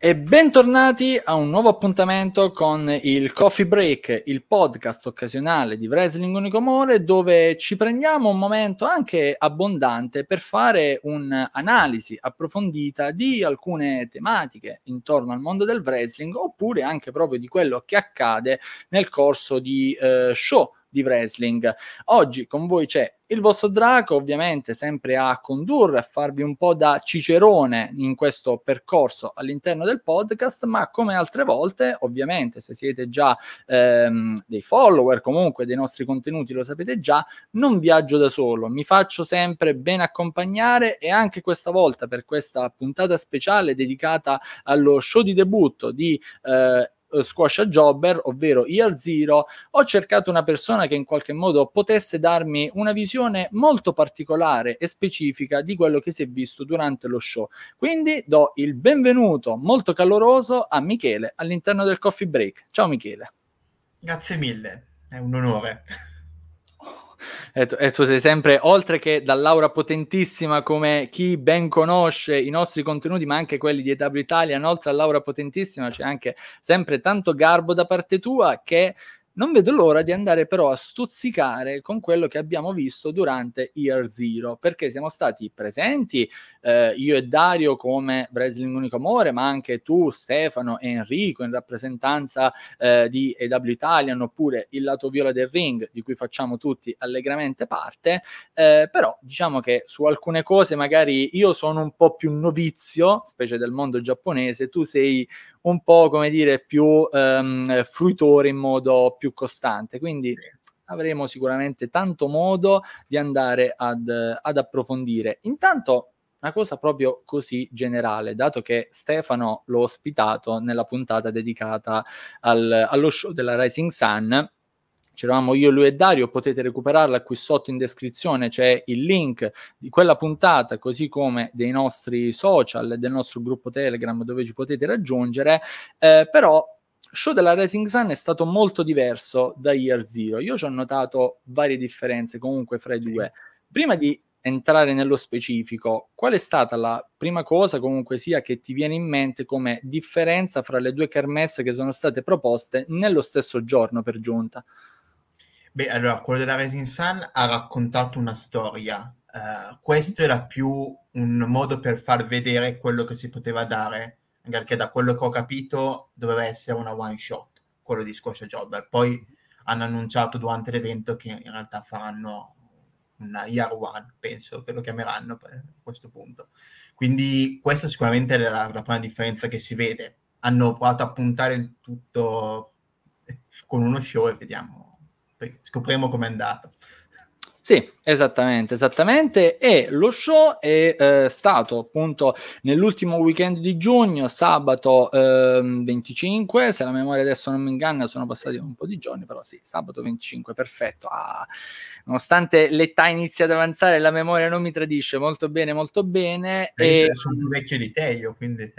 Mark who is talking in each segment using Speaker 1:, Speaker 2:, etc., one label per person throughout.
Speaker 1: E bentornati a un nuovo appuntamento con il Coffee Break, il podcast occasionale di Wrestling Unico Amore, dove ci prendiamo un momento anche abbondante per fare un'analisi approfondita di alcune tematiche intorno al mondo del wrestling, oppure anche proprio di quello che accade nel corso di eh, show di wrestling. Oggi con voi c'è il vostro Draco, ovviamente sempre a condurre, a farvi un po' da cicerone in questo percorso all'interno del podcast, ma come altre volte, ovviamente, se siete già ehm, dei follower, comunque dei nostri contenuti, lo sapete già, non viaggio da solo, mi faccio sempre ben accompagnare e anche questa volta per questa puntata speciale dedicata allo show di debutto di eh, eh, squash a jobber, ovvero Year Zero, ho cercato una persona che in qualche modo potesse darmi una visione molto particolare e specifica di quello che si è visto durante lo show. Quindi do il benvenuto molto caloroso a Michele all'interno del Coffee Break. Ciao Michele.
Speaker 2: Grazie mille, è un onore
Speaker 1: e tu, e tu, sei sempre, oltre che dall'aura potentissima come chi ben conosce i nostri contenuti, ma anche quelli di EW Italian, oltre all'aura potentissima c'è anche sempre tanto garbo da parte tua che non vedo l'ora di andare però a stuzzicare con quello che abbiamo visto durante Year Zero, perché siamo stati presenti, eh, io e Dario come Wrestling Unico Amore, ma anche tu, Stefano e Enrico in rappresentanza eh, di EW Italian, oppure il lato viola del ring, di cui facciamo tutti allegramente parte, eh, però diciamo che su alcune cose magari io sono un po' più novizio, specie del mondo giapponese, tu sei un po' come dire più ehm, fruitore in modo più costante. Quindi avremo sicuramente tanto modo di andare ad, ad approfondire. Intanto una cosa proprio così generale, dato che Stefano l'ho ospitato nella puntata dedicata al, allo show della Rising Sun c'eravamo io, lui e Dario, potete recuperarla qui sotto in descrizione, c'è il link di quella puntata, così come dei nostri social, del nostro gruppo Telegram dove ci potete raggiungere, eh, però show della Racing Sun è stato molto diverso da Year Zero. Io ci ho notato varie differenze comunque fra i sì. due. Prima di entrare nello specifico, qual è stata la prima cosa comunque sia che ti viene in mente come differenza fra le due kermesse che sono state proposte nello stesso giorno per giunta?
Speaker 2: Beh, allora, quello della Rising Sun ha raccontato una storia. Uh, questo era più un modo per far vedere quello che si poteva dare, anche perché da quello che ho capito doveva essere una one shot, quello di Scotia Jobber. Poi hanno annunciato durante l'evento che in realtà faranno una year one, penso che lo chiameranno a questo punto. Quindi questa sicuramente è la, la prima differenza che si vede. Hanno provato a puntare il tutto con uno show e vediamo scopriremo com'è andato.
Speaker 1: Sì, esattamente, esattamente. E lo show è eh, stato appunto nell'ultimo weekend di giugno, sabato eh, 25, se la memoria adesso non mi inganna, sono passati un po' di giorni, però sì, sabato 25, perfetto. Ah, nonostante l'età inizia ad avanzare, la memoria non mi tradisce molto bene, molto bene.
Speaker 2: E... Sono più vecchio di te io, quindi...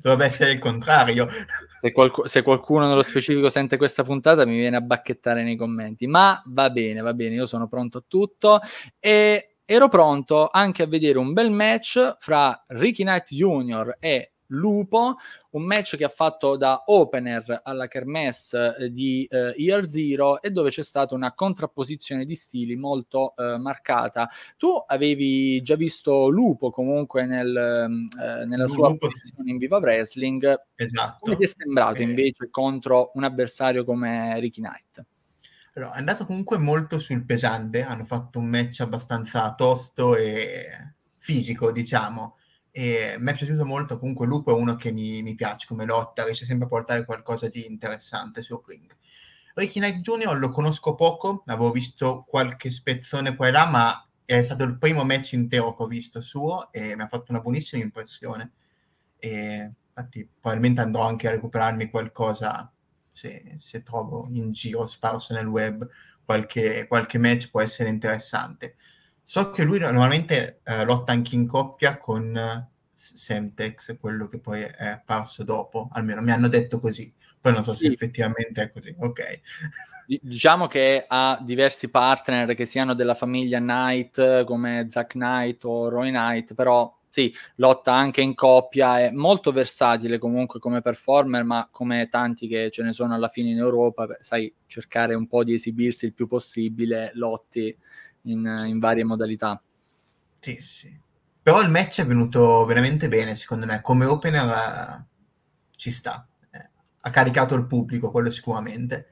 Speaker 2: Dovrebbe essere il contrario.
Speaker 1: Se, qualc- se, qualcuno nello specifico sente questa puntata mi viene a bacchettare nei commenti, ma va bene, va bene, io sono pronto a tutto e ero pronto anche a vedere un bel match fra Ricky Knight Jr. e Lupo, un match che ha fatto da opener alla Kermesse eh, di eh, Year Zero e dove c'è stata una contrapposizione di stili molto eh, marcata. Tu avevi già visto Lupo comunque nel, eh, nella Lupo, sua posizione in Viva Wrestling.
Speaker 2: Esatto.
Speaker 1: Come ti è sembrato eh. invece contro un avversario come Ricky Knight?
Speaker 2: Allora, è andato comunque molto sul pesante, hanno fatto un match abbastanza tosto e fisico, diciamo e mi è piaciuto molto, comunque Lupo è uno che mi, mi, piace come lotta, riesce sempre a portare qualcosa di interessante sul ring. Ricky Knight Jr. lo conosco poco, avevo visto qualche spezzone qua e là, ma è stato il primo match intero che ho visto suo e mi ha fatto una buonissima impressione. E infatti probabilmente andrò anche a recuperarmi qualcosa se, se trovo in giro sparso nel web qualche, qualche match può essere interessante. So che lui normalmente eh, lotta anche in coppia con uh, Semtex, quello che poi è apparso dopo, almeno mi hanno detto così, poi non so sì. se effettivamente è così, ok.
Speaker 1: Diciamo che ha diversi partner che siano della famiglia Knight come Zack Knight o Roy Knight, però sì, lotta anche in coppia, è molto versatile comunque come performer, ma come tanti che ce ne sono alla fine in Europa, sai, cercare un po' di esibirsi il più possibile, lotti in, sì. in varie modalità.
Speaker 2: Sì, sì. Però il match è venuto veramente bene, secondo me, come opener uh, ci sta. Eh, ha caricato il pubblico, quello sicuramente.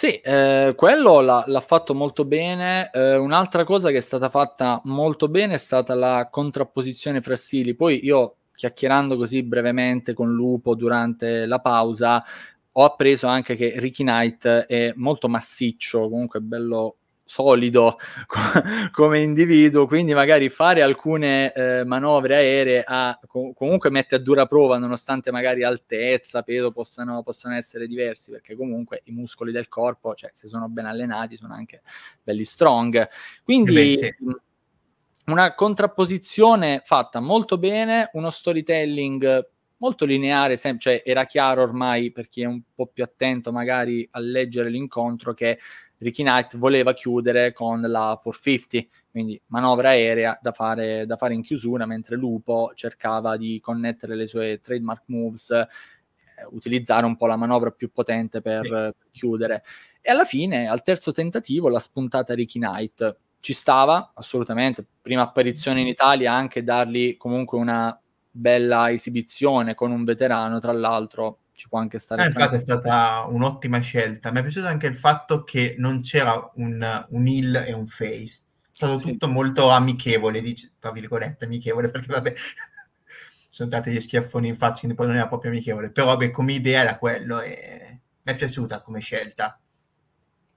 Speaker 1: Sì, eh, quello l'ha, l'ha, fatto molto bene. Eh, un'altra cosa che è stata fatta molto bene è stata la contrapposizione fra stili. Poi io, chiacchierando così brevemente con Lupo durante la pausa, ho appreso anche che Ricky Knight è molto massiccio, comunque bello solido come individuo, quindi magari fare alcune eh, manovre aeree a, com- comunque mette a dura prova, nonostante magari altezza, peso possano, possano, essere diversi, perché comunque i muscoli del corpo, cioè, se sono ben allenati, sono anche belli strong. Quindi Beh, sì. una contrapposizione fatta molto bene, uno storytelling molto lineare, sem- cioè era chiaro ormai per chi è un po' più attento magari a leggere l'incontro che Ricky Knight voleva chiudere con la 450, quindi manovra aerea da fare, da fare in chiusura, mentre Lupo cercava di connettere le sue trademark moves, eh, utilizzare un po' la manovra più potente per, sì. per chiudere. E alla fine, al terzo tentativo, l'ha spuntata Ricky Knight. Ci stava, assolutamente. Prima apparizione in Italia, anche dargli comunque una bella esibizione con un veterano, tra l'altro ci può anche stare.
Speaker 2: Eh, infatti è stata un'ottima scelta. Mi è piaciuto anche il fatto che non c'era un, un heal e un face. È stato sì. tutto molto amichevole, dice, tra virgolette, amichevole, perché vabbè, sono dati gli schiaffoni in faccia, quindi poi non era proprio amichevole. Però vabbè, come idea era quello e mi è piaciuta come scelta.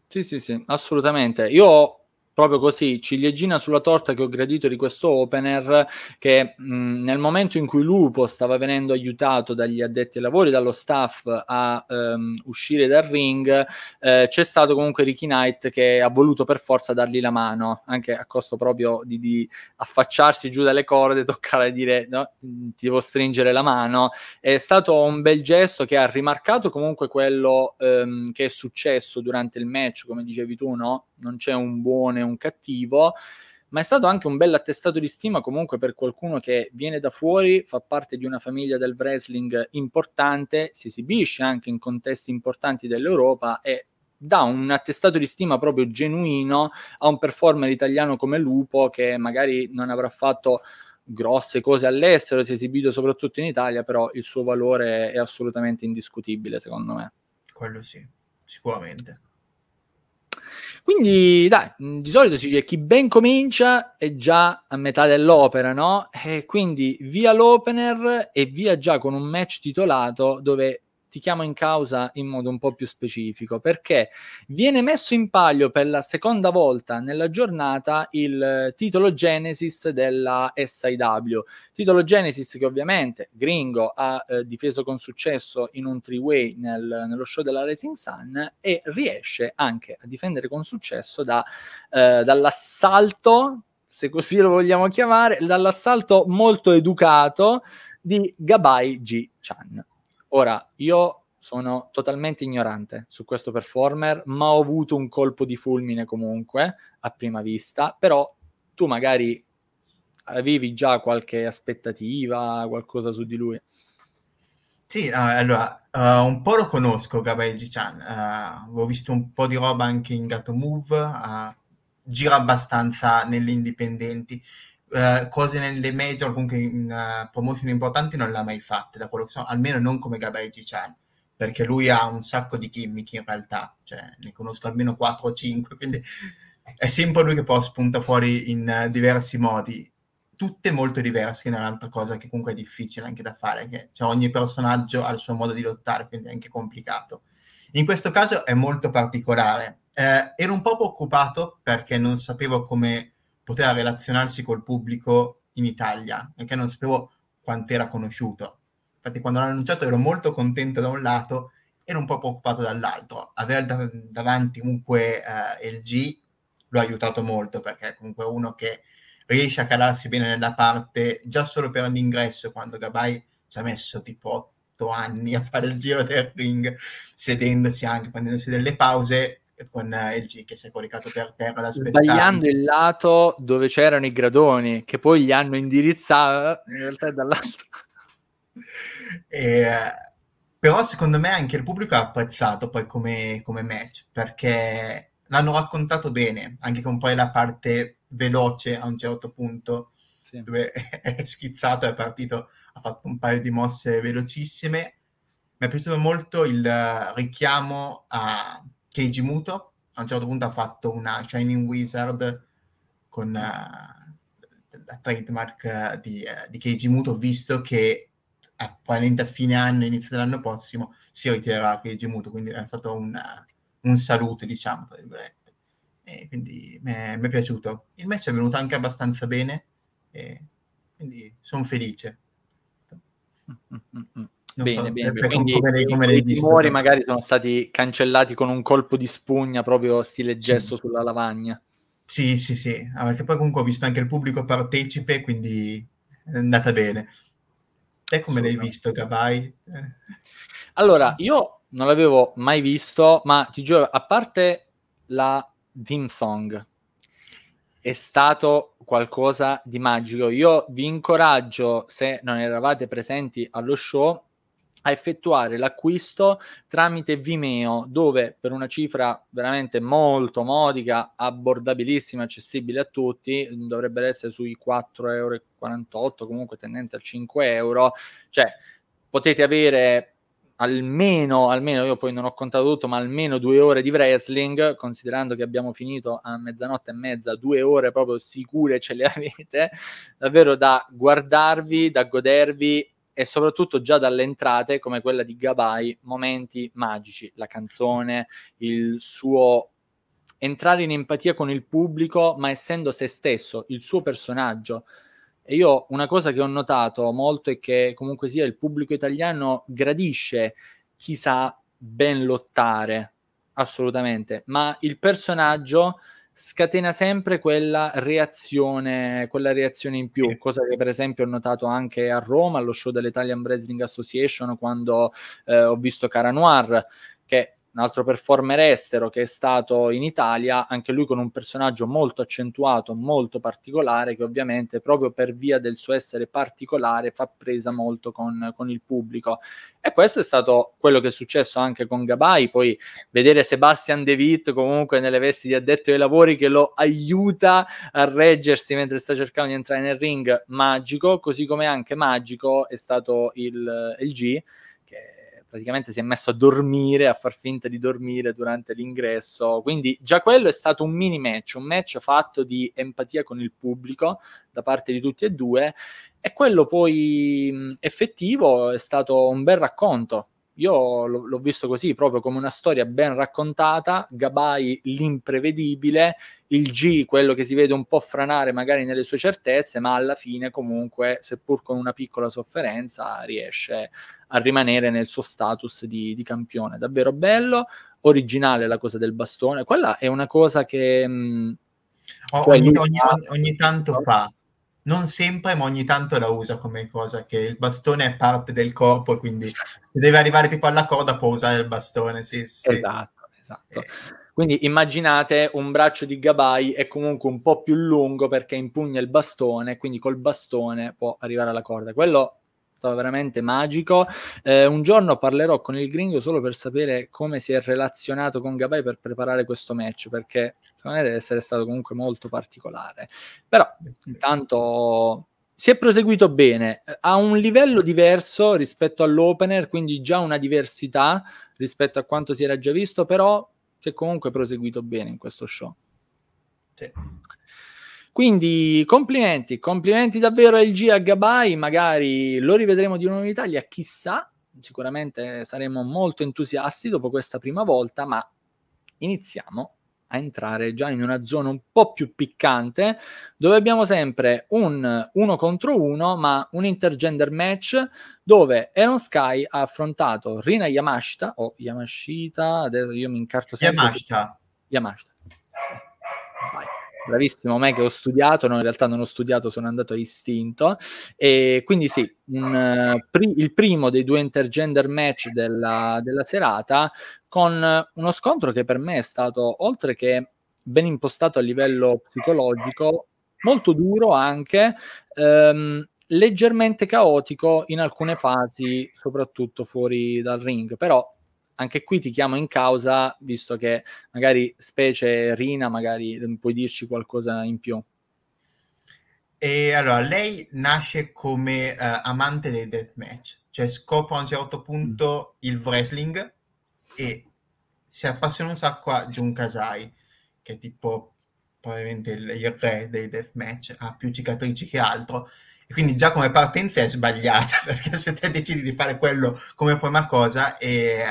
Speaker 1: Sì, sì, sì, assolutamente. Io proprio così, ciliegina sulla torta che ho gradito di questo opener, che mh, nel momento in cui Lupo stava venendo aiutato dagli addetti ai lavori, dallo staff a um, uscire dal ring, eh, c'è stato comunque Ricky Knight che ha voluto per forza dargli la mano, anche a costo proprio di, di affacciarsi giù dalle corde, toccare e dire no, ti devo stringere la mano. È stato un bel gesto che ha rimarcato comunque quello um, che è successo durante il match, come dicevi tu, no? Non c'è un buono e un cattivo, ma è stato anche un bel attestato di stima comunque per qualcuno che viene da fuori, fa parte di una famiglia del wrestling importante, si esibisce anche in contesti importanti dell'Europa e dà un attestato di stima proprio genuino a un performer italiano come Lupo che magari non avrà fatto grosse cose all'estero, si è esibito soprattutto in Italia, però il suo valore è assolutamente indiscutibile secondo me.
Speaker 2: Quello sì, sicuramente.
Speaker 1: Quindi, dai, di solito si dice chi ben comincia è già a metà dell'opera, no? E quindi via l'opener e via già con un match titolato dove ti chiamo in causa in modo un po' più specifico, perché viene messo in palio per la seconda volta nella giornata il titolo Genesis della SIW. Titolo Genesis che ovviamente Gringo ha eh, difeso con successo in un three-way nel, nello show della Racing Sun e riesce anche a difendere con successo da, eh, dall'assalto se così lo vogliamo chiamare, dall'assalto molto educato di Gabai G. Chan. Ora, io sono totalmente ignorante su questo performer, ma ho avuto un colpo di fulmine comunque a prima vista, però tu magari avevi già qualche aspettativa, qualcosa su di lui.
Speaker 2: Sì, uh, allora, uh, un po' lo conosco Gabriel chan uh, ho visto un po' di roba anche in Gato Move, gira abbastanza nelle indipendenti, uh, cose nelle major, comunque in uh, promotion importanti non l'ha mai fatte, da quello che so, almeno non come Gabriel Chan, perché lui ha un sacco di gimmick in realtà, cioè ne conosco almeno 4 o 5, quindi è sempre lui che poi spunta fuori in uh, diversi modi, tutte molto diverse, che è un'altra cosa che comunque è difficile anche da fare, che cioè, ogni personaggio ha il suo modo di lottare, quindi è anche complicato. In questo caso è molto particolare. Eh, ero un po' preoccupato perché non sapevo come poteva relazionarsi col pubblico in Italia, perché non sapevo quanto era conosciuto. Infatti quando l'hanno annunciato ero molto contento da un lato, ero un po' preoccupato dall'altro. Avere dav- davanti comunque uh, il G lo ha aiutato molto, perché comunque uno che riesce a calarsi bene nella parte già solo per l'ingresso, quando Gabai ci ha messo tipo otto anni a fare il giro del ring, sedendosi anche, prendendosi delle pause, con il G che si è coricato per terra da
Speaker 1: sbagliando il lato dove c'erano i gradoni che poi gli hanno indirizzato in realtà è dall'altro
Speaker 2: e, però secondo me anche il pubblico ha apprezzato poi come, come match perché l'hanno raccontato bene anche con poi la parte veloce a un certo punto sì. dove è schizzato è partito ha fatto un paio di mosse velocissime. Mi è piaciuto molto il richiamo a Keiji Muto. A un certo punto ha fatto una Shining Wizard con uh, la trademark di, uh, di Keiji Muto, visto che uh, probabilmente a fine anno, inizio dell'anno prossimo, si ritirerà Keiji Muto, quindi è stato un, un saluto, diciamo, tra virgolette. E quindi mi è piaciuto. Il match è venuto anche abbastanza bene, e quindi sono felice.
Speaker 1: Mm-hmm. Bene, bene, bene. Quindi come, come i timori magari sono stati cancellati con un colpo di spugna proprio stile gesso sì. sulla lavagna.
Speaker 2: Sì, sì, sì, ah, perché poi comunque ho visto anche il pubblico partecipe, quindi è andata bene. Te come l'hai visto, Gabai?
Speaker 1: Allora, io non l'avevo mai visto, ma ti giuro, a parte la theme song, è stato qualcosa di magico. Io vi incoraggio, se non eravate presenti allo show, a effettuare l'acquisto tramite Vimeo, dove per una cifra veramente molto modica, abbordabilissima, accessibile a tutti, dovrebbe essere sui 4,48 euro, comunque tendente al 5 euro, cioè potete avere almeno, almeno io poi non ho contato tutto, ma almeno due ore di wrestling, considerando che abbiamo finito a mezzanotte e mezza, due ore proprio sicure ce le avete, davvero da guardarvi, da godervi e soprattutto già dalle entrate come quella di Gabai, momenti magici, la canzone, il suo entrare in empatia con il pubblico, ma essendo se stesso, il suo personaggio. E io una cosa che ho notato molto è che comunque sia il pubblico italiano gradisce chi sa ben lottare, assolutamente, ma il personaggio scatena sempre quella reazione, quella reazione in più, cosa che per esempio ho notato anche a Roma allo show dell'Italian Wrestling Association quando eh, ho visto Cara Noir, che un altro performer estero che è stato in Italia, anche lui con un personaggio molto accentuato, molto particolare, che ovviamente proprio per via del suo essere particolare fa presa molto con, con il pubblico. E questo è stato quello che è successo anche con Gabai, poi vedere Sebastian De Witt comunque nelle vesti di addetto ai lavori che lo aiuta a reggersi mentre sta cercando di entrare nel ring, magico, così come anche magico è stato il, il G praticamente si è messo a dormire, a far finta di dormire durante l'ingresso. Quindi già quello è stato un mini match, un match fatto di empatia con il pubblico da parte di tutti e due. E quello poi effettivo è stato un bel racconto io l- l'ho visto così, proprio come una storia ben raccontata, Gabai l'imprevedibile, il G quello che si vede un po' franare magari nelle sue certezze, ma alla fine comunque, seppur con una piccola sofferenza, riesce a rimanere nel suo status di, di campione. Davvero bello, originale la cosa del bastone, quella è una cosa che... Mh,
Speaker 2: ogni, ogni, ogni tanto fa non sempre, ma ogni tanto la usa come cosa che il bastone è parte del corpo, quindi se deve arrivare tipo alla coda può usare il bastone, sì, sì.
Speaker 1: Esatto, esatto. Eh. Quindi immaginate un braccio di Gabai è comunque un po' più lungo perché impugna il bastone, quindi col bastone può arrivare alla corda. Quello stato veramente magico. Eh, un giorno parlerò con il gringo solo per sapere come si è relazionato con Gabai per preparare questo match, perché secondo me deve essere stato comunque molto particolare. Però intanto si è proseguito bene, a un livello diverso rispetto all'opener, quindi già una diversità rispetto a quanto si era già visto, però è comunque proseguito bene in questo show. Sì. Quindi complimenti, complimenti davvero al G a Gabai, magari lo rivedremo di nuovo in Italia, chissà, sicuramente saremo molto entusiasti dopo questa prima volta, ma iniziamo a entrare già in una zona un po' più piccante, dove abbiamo sempre un uno contro uno, ma un intergender match dove Aaron Sky ha affrontato Rina Yamashita o Yamashita, adesso io mi incarto sempre.
Speaker 2: Yamashita.
Speaker 1: Yamashita. Vai. Bravissimo me che ho studiato, no in realtà non ho studiato, sono andato a istinto. E quindi sì, un, pri- il primo dei due intergender match della, della serata con uno scontro che per me è stato, oltre che ben impostato a livello psicologico, molto duro anche, ehm, leggermente caotico in alcune fasi, soprattutto fuori dal ring, però anche qui ti chiamo in causa, visto che magari specie Rina, magari puoi dirci qualcosa in più.
Speaker 2: E allora, lei nasce come uh, amante dei deathmatch, cioè scopre a un certo punto mm. il wrestling e si appassiona un sacco a Jun Kasai, che è tipo probabilmente il, il re dei deathmatch, ha più cicatrici che altro. E quindi già come partenza è sbagliata, perché se te decidi di fare quello come prima cosa, e,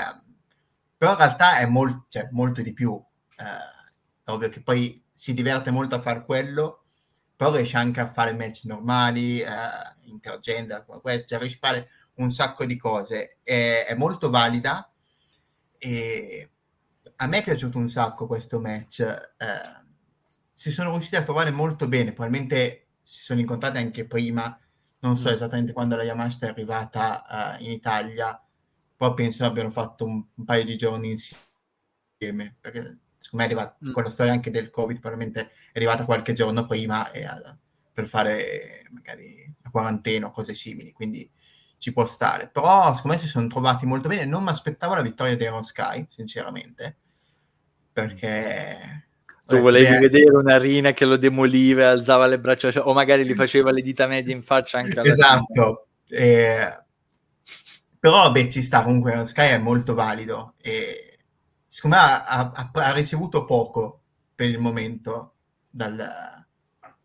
Speaker 2: però in realtà è molt, cioè, molto di più. Eh, ovvio che poi si diverte molto a fare quello, però riesce anche a fare match normali, eh, intergender, come questo, cioè riesce a fare un sacco di cose. È, è molto valida e a me è piaciuto un sacco questo match. Eh, si sono riusciti a trovare molto bene, probabilmente si sono incontrati anche prima, non so mm. esattamente quando la Yamashita è arrivata uh, in Italia, poi penso abbiano fatto un, un, paio di giorni insieme, perché secondo me è arrivata, mm. con la storia anche del Covid, probabilmente è arrivata qualche giorno prima e, uh, per fare magari la quarantena o cose simili, quindi ci può stare. Però secondo me si sono trovati molto bene, non mi aspettavo la vittoria di Iron Sky, sinceramente, perché
Speaker 1: tu volevi beh. vedere una rina che lo demoliva alzava le braccia, o magari gli faceva le dita medie in faccia anche alla
Speaker 2: Esatto. Eh, però, beh, ci sta comunque, Sky è molto valido e secondo me ha, ha, ha ricevuto poco per il momento, dal,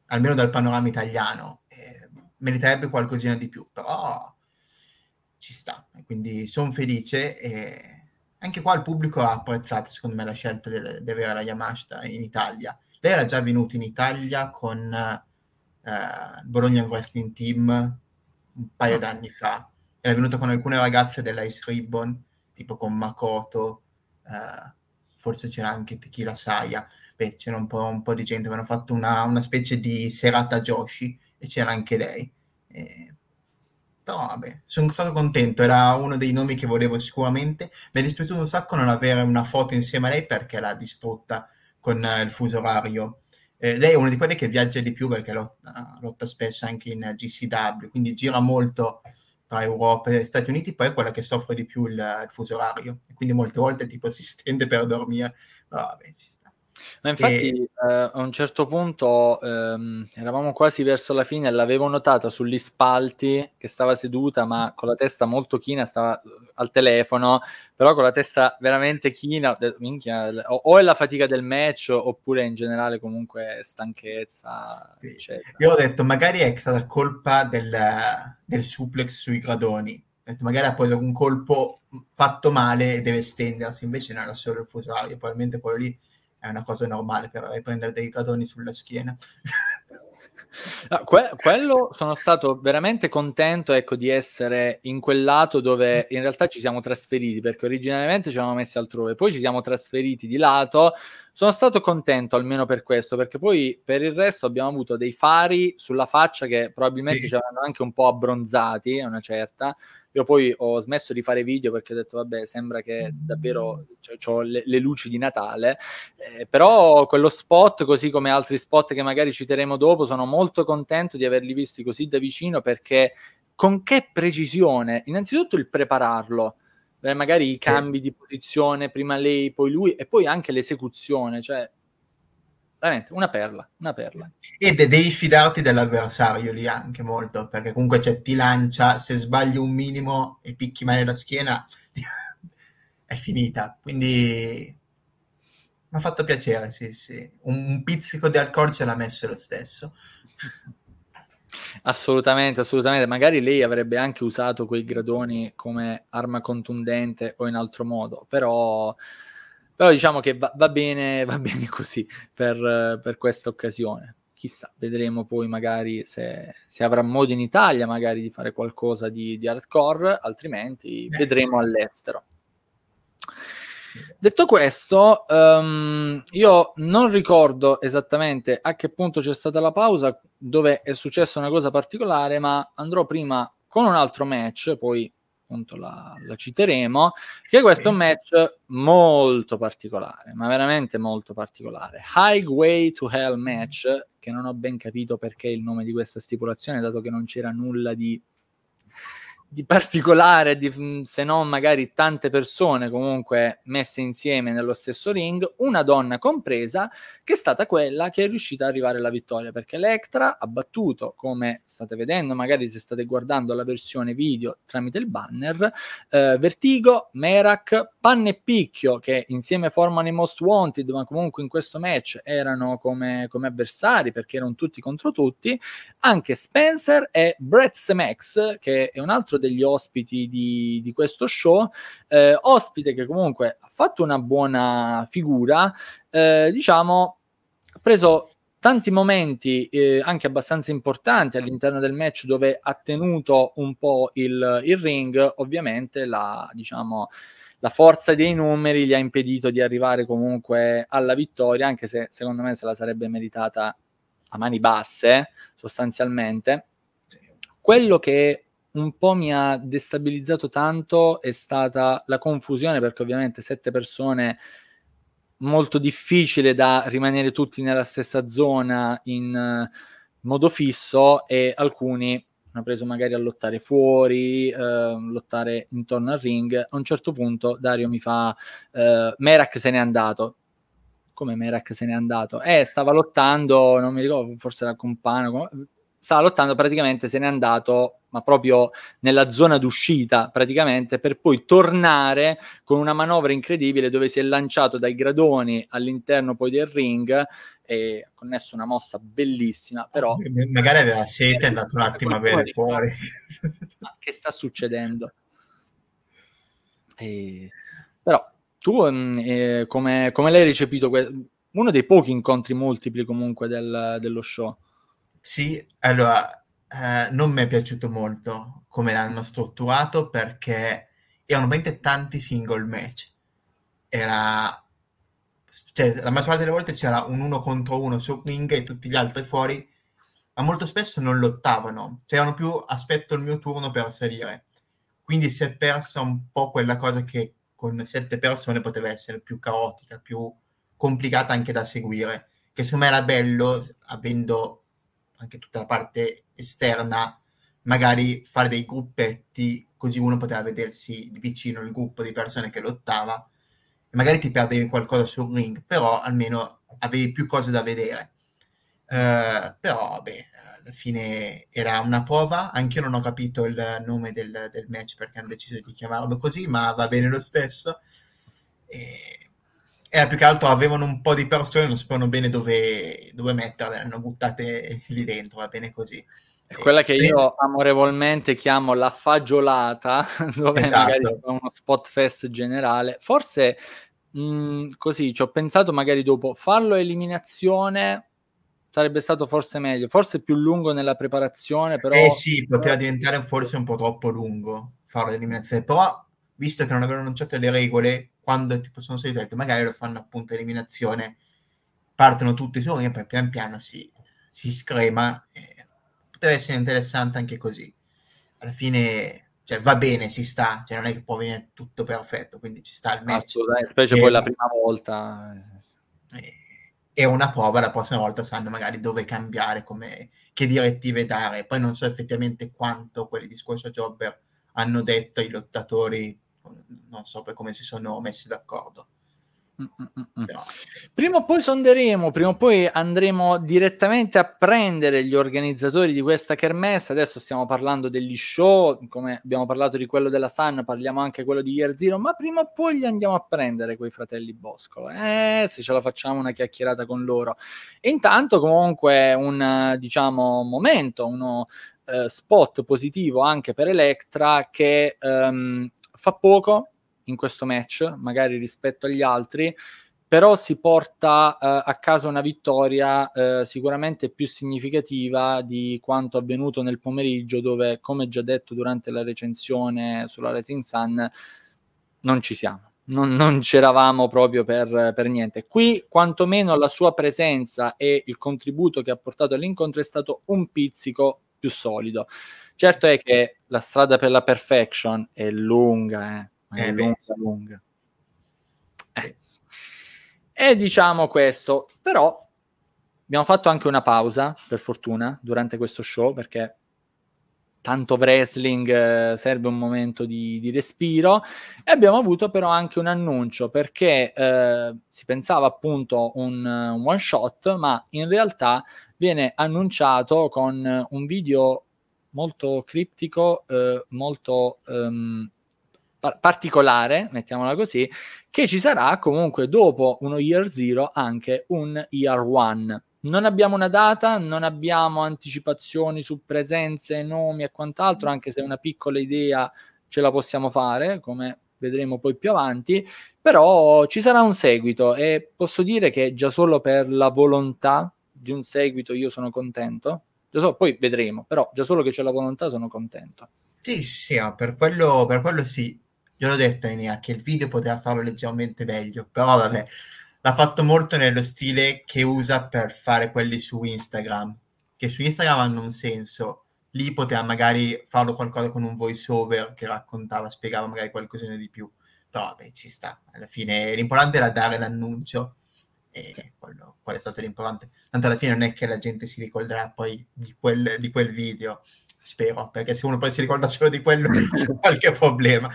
Speaker 2: almeno dal panorama italiano. Eh, meriterebbe qualcosina di più, però ci sta. Quindi sono felice e anche qua il pubblico ha apprezzato, secondo me, la scelta di avere la Yamashita in Italia. Lei era già venuta in Italia con uh, il Bologna Wrestling Team un paio oh. d'anni fa. Era venuta con alcune ragazze dell'Ice Ribbon, tipo con Makoto, uh, forse c'era anche Tequila Saya. Beh, c'era un po', un po di gente, avevano fatto una, una, specie di serata Joshi e c'era anche lei. E però vabbè, sono stato contento, era uno dei nomi che volevo sicuramente. Mi è dispiaciuto un sacco non avere una foto insieme a lei perché l'ha distrutta con uh, il fuso orario. Eh, lei è una di quelle che viaggia di più perché lotta, lotta spesso anche in GCW, quindi gira molto tra Europa e Stati Uniti, poi è quella che soffre di più il, il fuso orario, quindi molte volte tipo si stende per dormire. Vabbè, si
Speaker 1: ma infatti e... eh, a un certo punto ehm, eravamo quasi verso la fine, l'avevo notata sugli spalti che stava seduta ma con la testa molto china, stava eh, al telefono, però con la testa veramente china, minchia, o, o, è la fatica del match oppure in generale comunque stanchezza.
Speaker 2: Sì. Io ho detto magari è stata colpa del, del suplex sui gradoni, magari ha preso un colpo fatto male e deve stendersi, invece non era solo il fusario, probabilmente quello lì è una cosa normale per prendere dei cadoni sulla schiena.
Speaker 1: No, que- quello sono stato veramente contento ecco, di essere in quel lato dove in realtà ci siamo trasferiti perché originariamente ci avevamo messi altrove, poi ci siamo trasferiti di lato. Sono stato contento almeno per questo perché poi per il resto abbiamo avuto dei fari sulla faccia che probabilmente sì. ci avevano anche un po' abbronzati, una certa, io poi ho smesso di fare video perché ho detto, vabbè, sembra che davvero cioè, ho le, le, luci di Natale, eh, però quello spot, così come altri spot che magari citeremo dopo, sono molto contento di averli visti così da vicino perché con che precisione, innanzitutto il prepararlo, eh, magari i cambi sì. di posizione, prima lei, poi lui, e poi anche l'esecuzione, cioè veramente una perla, una perla.
Speaker 2: E de- devi fidarti dell'avversario lì anche molto, perché comunque cioè, ti lancia, se sbagli un minimo e picchi male la schiena, è finita. Quindi mi ha fatto piacere, sì, sì. Un, un pizzico di alcol ce l'ha messo lo stesso.
Speaker 1: Assolutamente, assolutamente. Magari lei avrebbe anche usato quei gradoni come arma contundente o in altro modo, però però diciamo che va, va, bene, va bene così per, per questa occasione. Chissà, vedremo poi magari se, se, avrà modo in Italia magari di fare qualcosa di, di hardcore, altrimenti vedremo all'estero. Detto questo, um, io non ricordo esattamente a che punto c'è stata la pausa, dove è successa una cosa particolare, ma andrò prima con un altro match, poi appunto la, la citeremo, che questo è un match molto particolare, ma veramente molto particolare. Highway to Hell match, che non ho ben capito perché il nome di questa stipulazione, dato che non c'era nulla di di particolare, di, mm, se non magari tante persone comunque messe insieme nello stesso ring, una donna compresa, che è stata quella che è riuscita ad arrivare alla vittoria, perché Electra ha battuto, come state vedendo, magari se state guardando la versione video tramite il banner, eh, Vertigo, Merak, Panne e Picchio, che insieme formano i Most Wanted, ma comunque in questo match erano come, come avversari, perché erano tutti contro tutti, anche Spencer e Brett Semax, che è un altro altro degli ospiti di, di questo show, eh, ospite che comunque ha fatto una buona figura, eh, diciamo, ha preso tanti momenti eh, anche abbastanza importanti all'interno del match dove ha tenuto un po' il, il ring, ovviamente la, diciamo, la forza dei numeri gli ha impedito di arrivare comunque alla vittoria, anche se secondo me se la sarebbe meritata a mani basse, sostanzialmente. Quello che un po' mi ha destabilizzato tanto è stata la confusione, perché ovviamente sette persone molto difficile da rimanere tutti nella stessa zona in uh, modo fisso e alcuni hanno preso magari a lottare fuori, uh, lottare intorno al ring. A un certo punto Dario mi fa uh, Merak se n'è andato. Come Merak se n'è andato? Eh, stava lottando, non mi ricordo, forse era compagno, stava lottando, praticamente se n'è andato, ma proprio nella zona d'uscita, praticamente, per poi tornare con una manovra incredibile dove si è lanciato dai gradoni all'interno poi del ring e ha connesso una mossa bellissima, però...
Speaker 2: Magari aveva sete, è andato un attimo a bere fuori.
Speaker 1: Ma che sta succedendo? E... Però tu eh, come, come l'hai recepito? Que- uno dei pochi incontri multipli comunque del, dello show.
Speaker 2: Sì, allora, eh, non mi è piaciuto molto come l'hanno strutturato perché erano veramente tanti single match. Era... Cioè, la maggior parte delle volte c'era un uno contro uno su ring e tutti gli altri fuori, ma molto spesso non lottavano. C'erano più aspetto il mio turno per salire. Quindi si è persa un po' quella cosa che con sette persone poteva essere più caotica, più complicata anche da seguire. Che secondo me era bello, avendo anche tutta la parte esterna, magari fare dei gruppetti, così uno poteva vedersi vicino il gruppo di persone che lottava, e magari ti perdevi qualcosa sul ring, però almeno avevi più cose da vedere. Uh, però, beh, alla fine era una prova, anche io non ho capito il nome del, del match perché hanno deciso di chiamarlo così, ma va bene lo stesso. E era più che altro avevano un po' di persone, non sapevano bene dove, dove metterle, le hanno buttate lì dentro, va bene così.
Speaker 1: È quella che io amorevolmente chiamo la fagiolata, dove esatto. magari c'è uno spot fest generale. Forse mh, così ci ho pensato magari dopo farlo eliminazione sarebbe stato forse meglio, forse più lungo nella preparazione, però...
Speaker 2: Eh sì, poteva diventare forse un po' troppo lungo farlo all'eliminazione, però visto che non avevano annunciato le regole, quando tipo sono saliti, magari lo fanno appunto eliminazione, partono tutti su e poi pian piano si, si screma. Eh, potrebbe essere interessante anche così. Alla fine cioè, va bene, si sta, cioè, non è che può venire tutto perfetto, quindi ci sta il match.
Speaker 1: Specie e, poi la prima volta.
Speaker 2: E, è una prova, la prossima volta sanno magari dove cambiare, come, che direttive dare. Poi non so effettivamente quanto quelli di Squasha Jobber hanno detto ai lottatori non so per come si sono messi d'accordo.
Speaker 1: Prima o poi sonderemo, prima o poi andremo direttamente a prendere gli organizzatori di questa kermesse. Adesso stiamo parlando degli show, come abbiamo parlato di quello della Sun, parliamo anche quello di Year Zero, ma prima o poi li andiamo a prendere quei fratelli Bosco. Eh, se ce la facciamo una chiacchierata con loro. E intanto comunque un diciamo momento, uno uh, spot positivo anche per Electra che um, fa poco in questo match, magari rispetto agli altri, però si porta uh, a casa una vittoria uh, sicuramente più significativa di quanto avvenuto nel pomeriggio, dove, come già detto durante la recensione sulla Racing Sun, non ci siamo. non, non c'eravamo proprio per, per, niente. Qui, quantomeno, la sua presenza e il contributo che ha portato all'incontro è stato un pizzico più solido. Certo è che la strada per la perfection è lunga, eh? è eh lunga, lunga. Eh. E diciamo questo, però abbiamo fatto anche una pausa, per fortuna, durante questo show, perché tanto wrestling eh, serve un momento di, di, respiro e abbiamo avuto però anche un annuncio perché eh, si pensava appunto un, un one shot ma in realtà viene annunciato con un video molto criptico eh, molto um, particolare mettiamola così che ci sarà comunque dopo uno year zero anche un year one non abbiamo una data, non abbiamo anticipazioni su presenze, nomi e quant'altro, anche se una piccola idea ce la possiamo fare, come vedremo poi più avanti, però ci sarà un seguito e posso dire che già solo per la volontà di un seguito io sono contento. So, poi vedremo, però già solo che c'è la volontà sono contento.
Speaker 2: Sì, sì, per quello, per quello sì. Gliel'ho detto a Enea che il video poteva farlo leggermente meglio, però vabbè, l'ha fatto molto nello stile che usa per fare quelli su Instagram, che su Instagram hanno un senso. Lì poteva magari farlo qualcosa con un voice over che raccontava, spiegava magari qualcosina di più. Però vabbè, ci sta. Alla fine l'importante era dare l'annuncio e sì. quello, quello, è stato l'importante. Tanto alla fine non è che la gente si ricorderà poi di quel, di quel video, spero, perché se uno poi si ricorda solo di quello c'è qualche problema.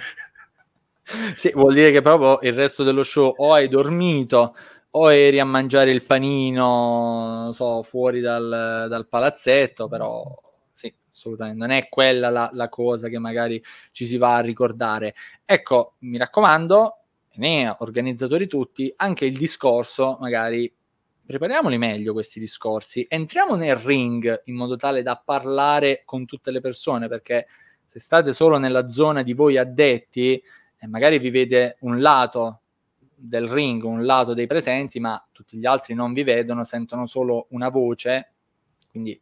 Speaker 1: Sì, vuol dire che proprio il resto dello show o hai dormito o eri a mangiare il panino, so, fuori dal, dal palazzetto, però sì, assolutamente, non è quella la, la, cosa che magari ci si va a ricordare. Ecco, mi raccomando, ne organizzatori tutti, anche il discorso, magari prepariamoli meglio questi discorsi, entriamo nel ring in modo tale da parlare con tutte le persone, perché se state solo nella zona di voi addetti, e magari vi vede un lato del ring, un lato dei presenti, ma tutti gli altri non vi vedono, sentono solo una voce. Quindi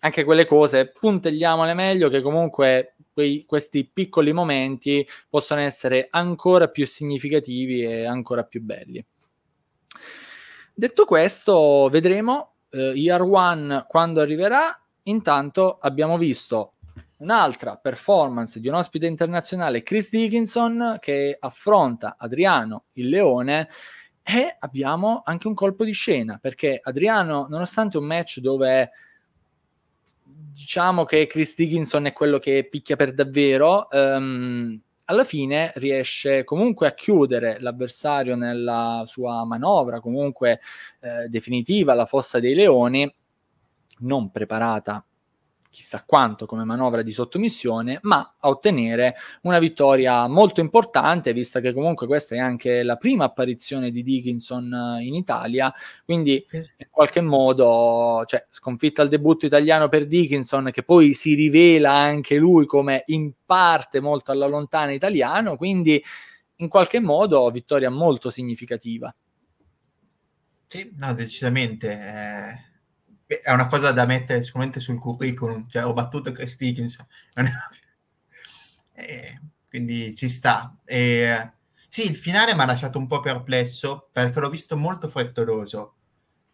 Speaker 1: anche quelle cose puntelliamole meglio che comunque quei, questi piccoli momenti possono essere ancora più significativi e ancora più belli. Detto questo, vedremo eh, Year One quando arriverà. Intanto abbiamo visto un'altra performance di un ospite internazionale, Chris Dickinson, che affronta Adriano il Leone e abbiamo anche un colpo di scena, perché Adriano, nonostante un match dove diciamo che Chris Dickinson è quello che picchia per davvero, um, alla fine riesce comunque a chiudere l'avversario nella sua manovra, comunque eh, definitiva, la fossa dei leoni, non preparata chissà quanto come manovra di sottomissione, ma a ottenere una vittoria molto importante, vista che comunque questa è anche la prima apparizione di Dickinson eh, in Italia, quindi in qualche modo, cioè, sconfitta al debutto italiano per Dickinson, che poi si rivela anche lui come in parte molto alla lontana italiano, quindi in qualche modo vittoria molto significativa.
Speaker 2: Sì, no, decisamente. Eh è una cosa da mettere sicuramente sul curriculum, cioè ho battuto Chris Dickinson, e, quindi ci sta. E, sì, il finale mi ha lasciato un po' perplesso perché l'ho visto molto frettoloso.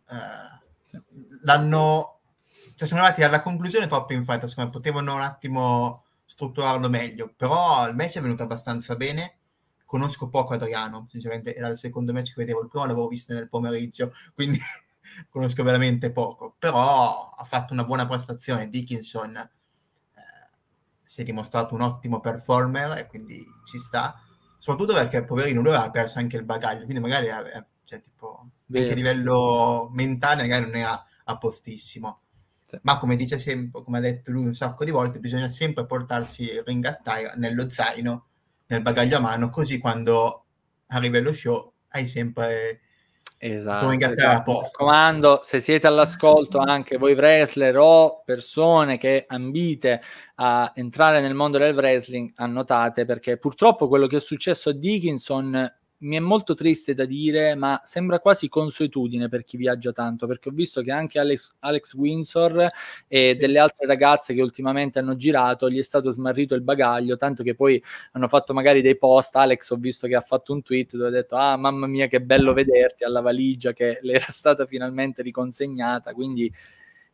Speaker 2: Uh, l'hanno, cioè sono arrivati alla conclusione troppo in fretta, secondo me potevano un attimo strutturarlo meglio, però il match è venuto abbastanza bene. Conosco poco Adriano, sinceramente era il secondo match che vedevo, il primo l'avevo visto nel pomeriggio, quindi conosco veramente poco, però ha fatto una buona prestazione. Dickinson eh, si è dimostrato un ottimo performer e quindi ci sta, soprattutto perché poverino lui aveva perso anche il bagaglio, quindi magari cioè, tipo, anche a livello mentale magari non era a postissimo. Sì. Ma come dice sempre, come ha detto lui un sacco di volte, bisogna sempre portarsi il ring attire nello zaino, nel bagaglio a mano, così quando arriva lo show hai sempre
Speaker 1: Esatto, esatto. Mi raccomando, se siete all'ascolto anche voi wrestler o persone che ambite a entrare nel mondo del wrestling, annotate perché purtroppo quello che è successo a Dickinson mi è molto triste da dire, ma sembra quasi consuetudine per chi viaggia tanto, perché ho visto che anche Alex, Alex Windsor e delle altre ragazze che ultimamente hanno girato gli è stato smarrito il bagaglio, tanto che poi hanno fatto magari dei post. Alex ho visto che ha fatto un tweet dove ha detto ah mamma mia che bello vederti alla valigia che le era stata finalmente riconsegnata, quindi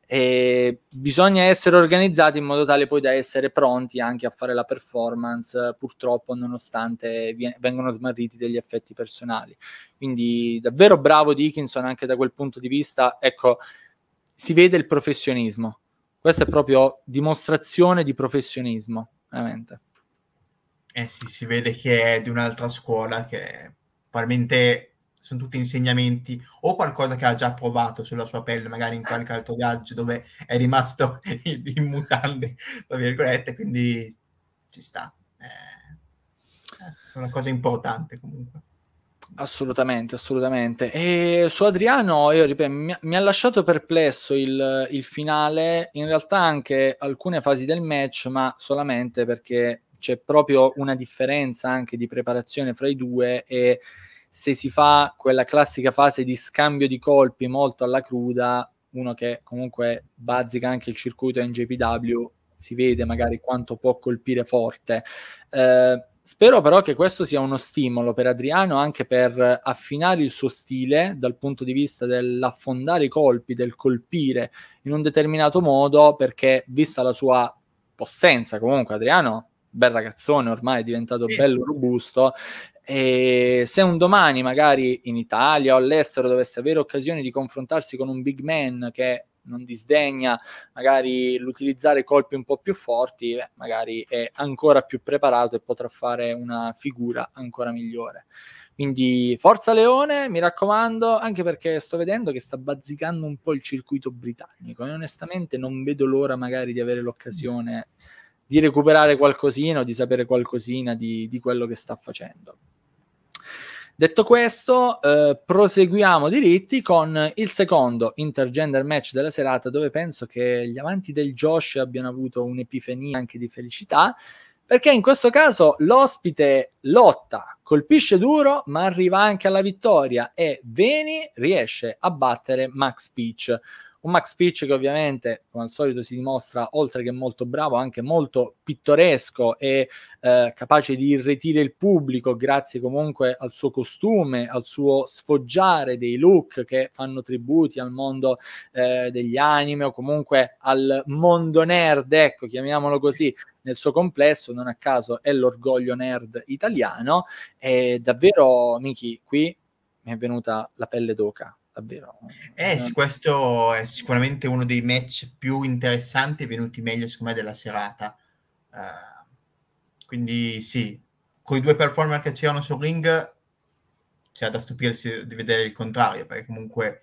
Speaker 1: e bisogna essere organizzati in modo tale poi da essere pronti anche a fare la performance, purtroppo nonostante vengono smarriti degli effetti personali. Quindi davvero bravo Dickinson anche da quel punto di vista, ecco, si vede il professionismo. Questa è proprio dimostrazione di professionismo, veramente.
Speaker 2: Eh sì, si vede che è di un'altra scuola che probabilmente sono tutti insegnamenti o qualcosa che ha già provato sulla sua pelle, magari in qualche altro viaggio dove è rimasto in mutande, tra virgolette, quindi ci sta. Eh, è una cosa importante comunque.
Speaker 1: Assolutamente, assolutamente. E su Adriano, io ripeto, mi, mi ha lasciato perplesso il, il, finale, in realtà anche alcune fasi del match, ma solamente perché c'è proprio una differenza anche di preparazione fra i due e se si fa quella classica fase di scambio di colpi molto alla cruda, uno che comunque bazzica anche il circuito NJPW, si vede magari quanto può colpire forte. Eh, spero però che questo sia uno stimolo per Adriano anche per affinare il suo stile dal punto di vista dell'affondare i colpi, del colpire in un determinato modo, perché vista la sua possenza, comunque Adriano bel ragazzone ormai è diventato bello robusto e se un domani magari in Italia o all'estero dovesse avere occasione di confrontarsi con un big man che non disdegna magari l'utilizzare colpi un po' più forti, beh, magari è ancora più preparato e potrà fare una figura ancora migliore. Quindi forza Leone, mi raccomando, anche perché sto vedendo che sta bazzicando un po' il circuito britannico e onestamente non vedo l'ora magari di avere l'occasione di recuperare qualcosina o di sapere qualcosina di, di quello che sta facendo. Detto questo, eh, proseguiamo diritti con il secondo intergender match della serata, dove penso che gli amanti del Josh abbiano avuto un'epifania anche di felicità, perché in questo caso l'ospite lotta, colpisce duro, ma arriva anche alla vittoria e Veni riesce a battere Max Peach un Max Pitch che ovviamente, come al solito, si dimostra, oltre che molto bravo, anche molto pittoresco e eh, capace di irretire il pubblico grazie comunque al suo costume, al suo sfoggiare dei look che fanno tributi al mondo eh, degli anime o comunque al mondo nerd, ecco, chiamiamolo così, nel suo complesso, non a caso è l'orgoglio nerd italiano. E davvero, Miki, qui mi è venuta la pelle d'oca davvero.
Speaker 2: Eh, sì, questo è sicuramente uno dei match più interessanti e venuti meglio, secondo me, della serata. Uh, quindi sì, con i due performer che c'erano sul ring c'è da stupirsi di vedere il contrario, perché comunque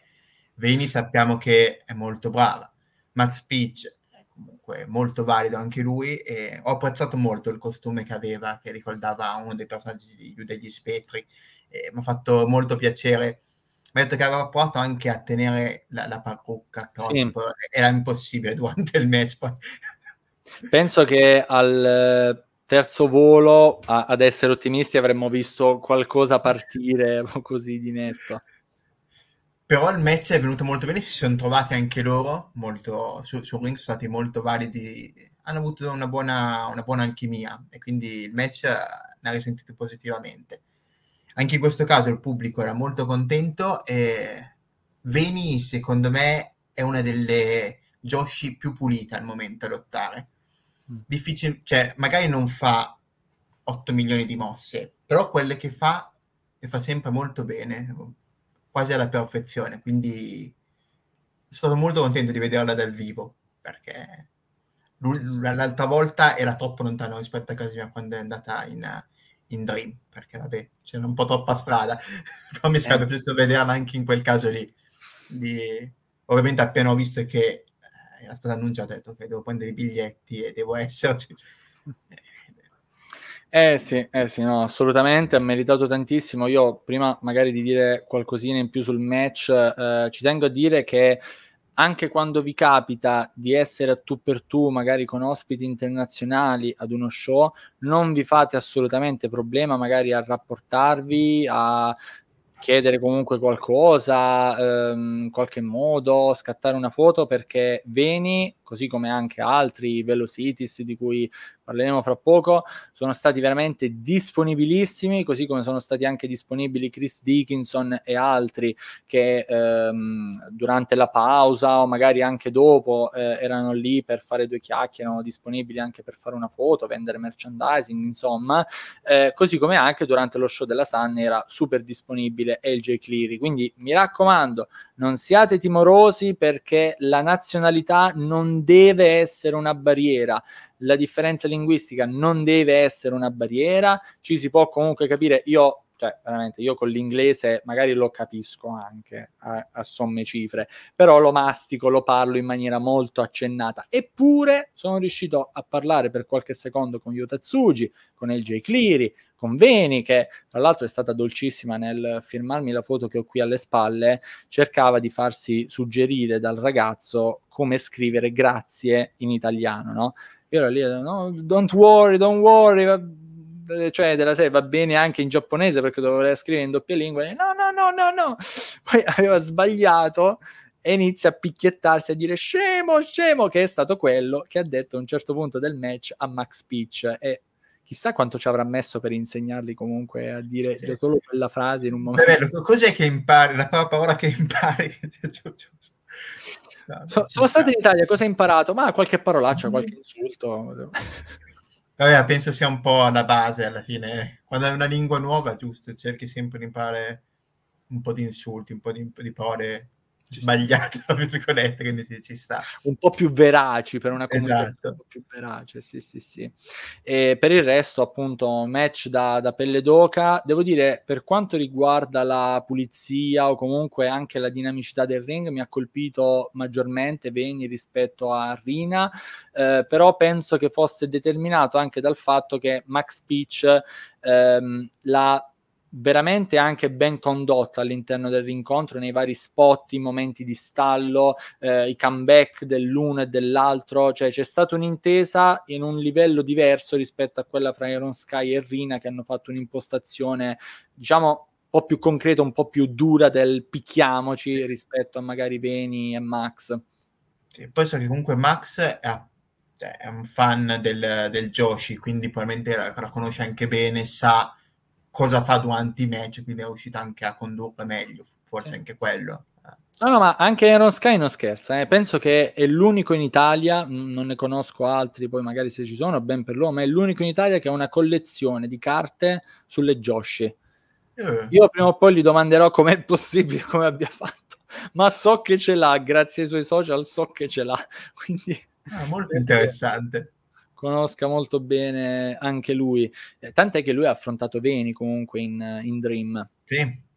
Speaker 2: Veni sappiamo che è molto brava. Max Peach è comunque molto valido anche lui e ho apprezzato molto il costume che aveva, che ricordava uno dei personaggi degli spettri. Mi ha fatto molto piacere ha detto che aveva provato anche a tenere la, la parrucca, però sì. era impossibile durante il match.
Speaker 1: Penso che al eh, terzo volo, a, ad essere ottimisti, avremmo visto qualcosa partire così di netto.
Speaker 2: Però il match è venuto molto bene, si sono trovati anche loro, molto, su, su ring sono stati molto validi, hanno avuto una buona, una buona alchimia e quindi il match ne ha risentito positivamente anche in questo caso il pubblico era molto contento e Veni secondo me è una delle Joshi più pulite al momento a lottare. Mm. Difficile, cioè magari non fa 8 milioni di mosse, però quelle che fa le fa sempre molto bene, quasi alla perfezione, quindi sono molto contento di vederla dal vivo perché l'altra volta era troppo lontano rispetto a Casimia quando è andata in, in Dream, perché vabbè, c'era un po' troppa strada, però mi sarebbe eh. piaciuto vederla anche in quel caso lì. Di... Ovviamente appena ho visto che eh, era stato annunciato, ho detto che devo prendere i biglietti e devo esserci.
Speaker 1: Eh sì, eh sì, no, assolutamente, ha meritato tantissimo. Io prima magari di dire qualcosina in più sul match, eh, ci tengo a dire che anche quando vi capita di essere a tu per tu, magari con ospiti internazionali ad uno show, non vi fate assolutamente problema magari a rapportarvi, a chiedere comunque qualcosa, ehm, in qualche modo, scattare una foto perché Veni, così come anche altri Velocities di cui parleremo fra poco, sono stati veramente disponibilissimi, così come sono stati anche disponibili Chris Dickinson e altri che ehm, durante la pausa o magari anche dopo eh, erano lì per fare due chiacchiere, erano disponibili anche per fare una foto, vendere merchandising, insomma, eh, così come anche durante lo show della Sun era super disponibile LJ Cleary. Quindi mi raccomando, non siate timorosi perché la nazionalità non deve essere una barriera. La differenza linguistica non deve essere una barriera, ci si può comunque capire, io cioè veramente io con l'inglese magari lo capisco anche a, a, somme cifre, però lo mastico, lo parlo in maniera molto accennata. Eppure sono riuscito a parlare per qualche secondo con Yuta Tsuji, con LJ Cleary, con Veni, che tra l'altro è stata dolcissima nel firmarmi la foto che ho qui alle spalle, cercava di farsi suggerire dal ragazzo come scrivere grazie in italiano, no? Io ero lì, no, don't worry, don't worry, cioè della serie va bene anche in giapponese perché dovevo scrivere in doppia lingua. No, no, no, no, no. Poi aveva sbagliato e inizia a picchiettarsi a dire scemo, scemo, che è stato quello che ha detto a un certo punto del match a Max Peach e chissà quanto ci avrà messo per insegnarli comunque a dire sì, sì. solo quella frase in un momento.
Speaker 2: Bello, cos'è che impari? La parola che impari?
Speaker 1: So, sono stato in Italia, cosa hai imparato? Ma qualche parolaccia, mm. qualche insulto.
Speaker 2: Vabbè, penso sia un po' alla base alla fine. Quando hai una lingua nuova, giusto, cerchi sempre di imparare un po' di insulti, un po' di, di parole sbagliato, tra virgolette, quindi sì, ci sta.
Speaker 1: Un po' più veraci per una comunicazione esatto. un po' più verace, sì, sì, sì. E per il resto, appunto, match da, da pelle d'oca. Devo dire, per quanto riguarda la pulizia o comunque anche la dinamicità del ring, mi ha colpito maggiormente Veni rispetto a Rina, eh, però penso che fosse determinato anche dal fatto che Max Peach ehm, la veramente anche ben condotta all'interno del rincontro nei vari spot, i momenti di stallo, eh, i comeback dell'uno e dell'altro, cioè c'è stata un'intesa in un livello diverso rispetto a quella fra Iron Sky e Rina che hanno fatto un'impostazione, diciamo, un po' più concreta, un po' più dura del picchiamoci rispetto a magari Veni e Max.
Speaker 2: Sì, poi so che comunque Max è, è un fan del, del Joshi, quindi probabilmente la, la conosce anche bene, sa cosa fa durante i match, quindi è uscito anche a condurre meglio, forse sì. anche quello.
Speaker 1: No, no, ma anche Aaron Sky non scherza, eh. penso che è l'unico in Italia, non ne conosco altri, poi magari se ci sono, ben per loro, ma è l'unico in Italia che ha una collezione di carte sulle Joshi. Eh. Io prima o poi gli domanderò com'è possibile, come abbia fatto, ma so che ce l'ha, grazie ai suoi social so che ce l'ha, quindi...
Speaker 2: Ah, molto interessante
Speaker 1: conosca molto bene anche lui. Eh, tant'è che lui ha affrontato Veni comunque in, in Dream.
Speaker 2: Sì.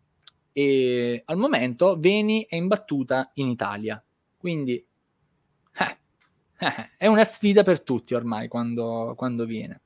Speaker 1: E al momento Veni è imbattuta in Italia. Quindi eh, eh, è una sfida per tutti ormai quando, quando viene.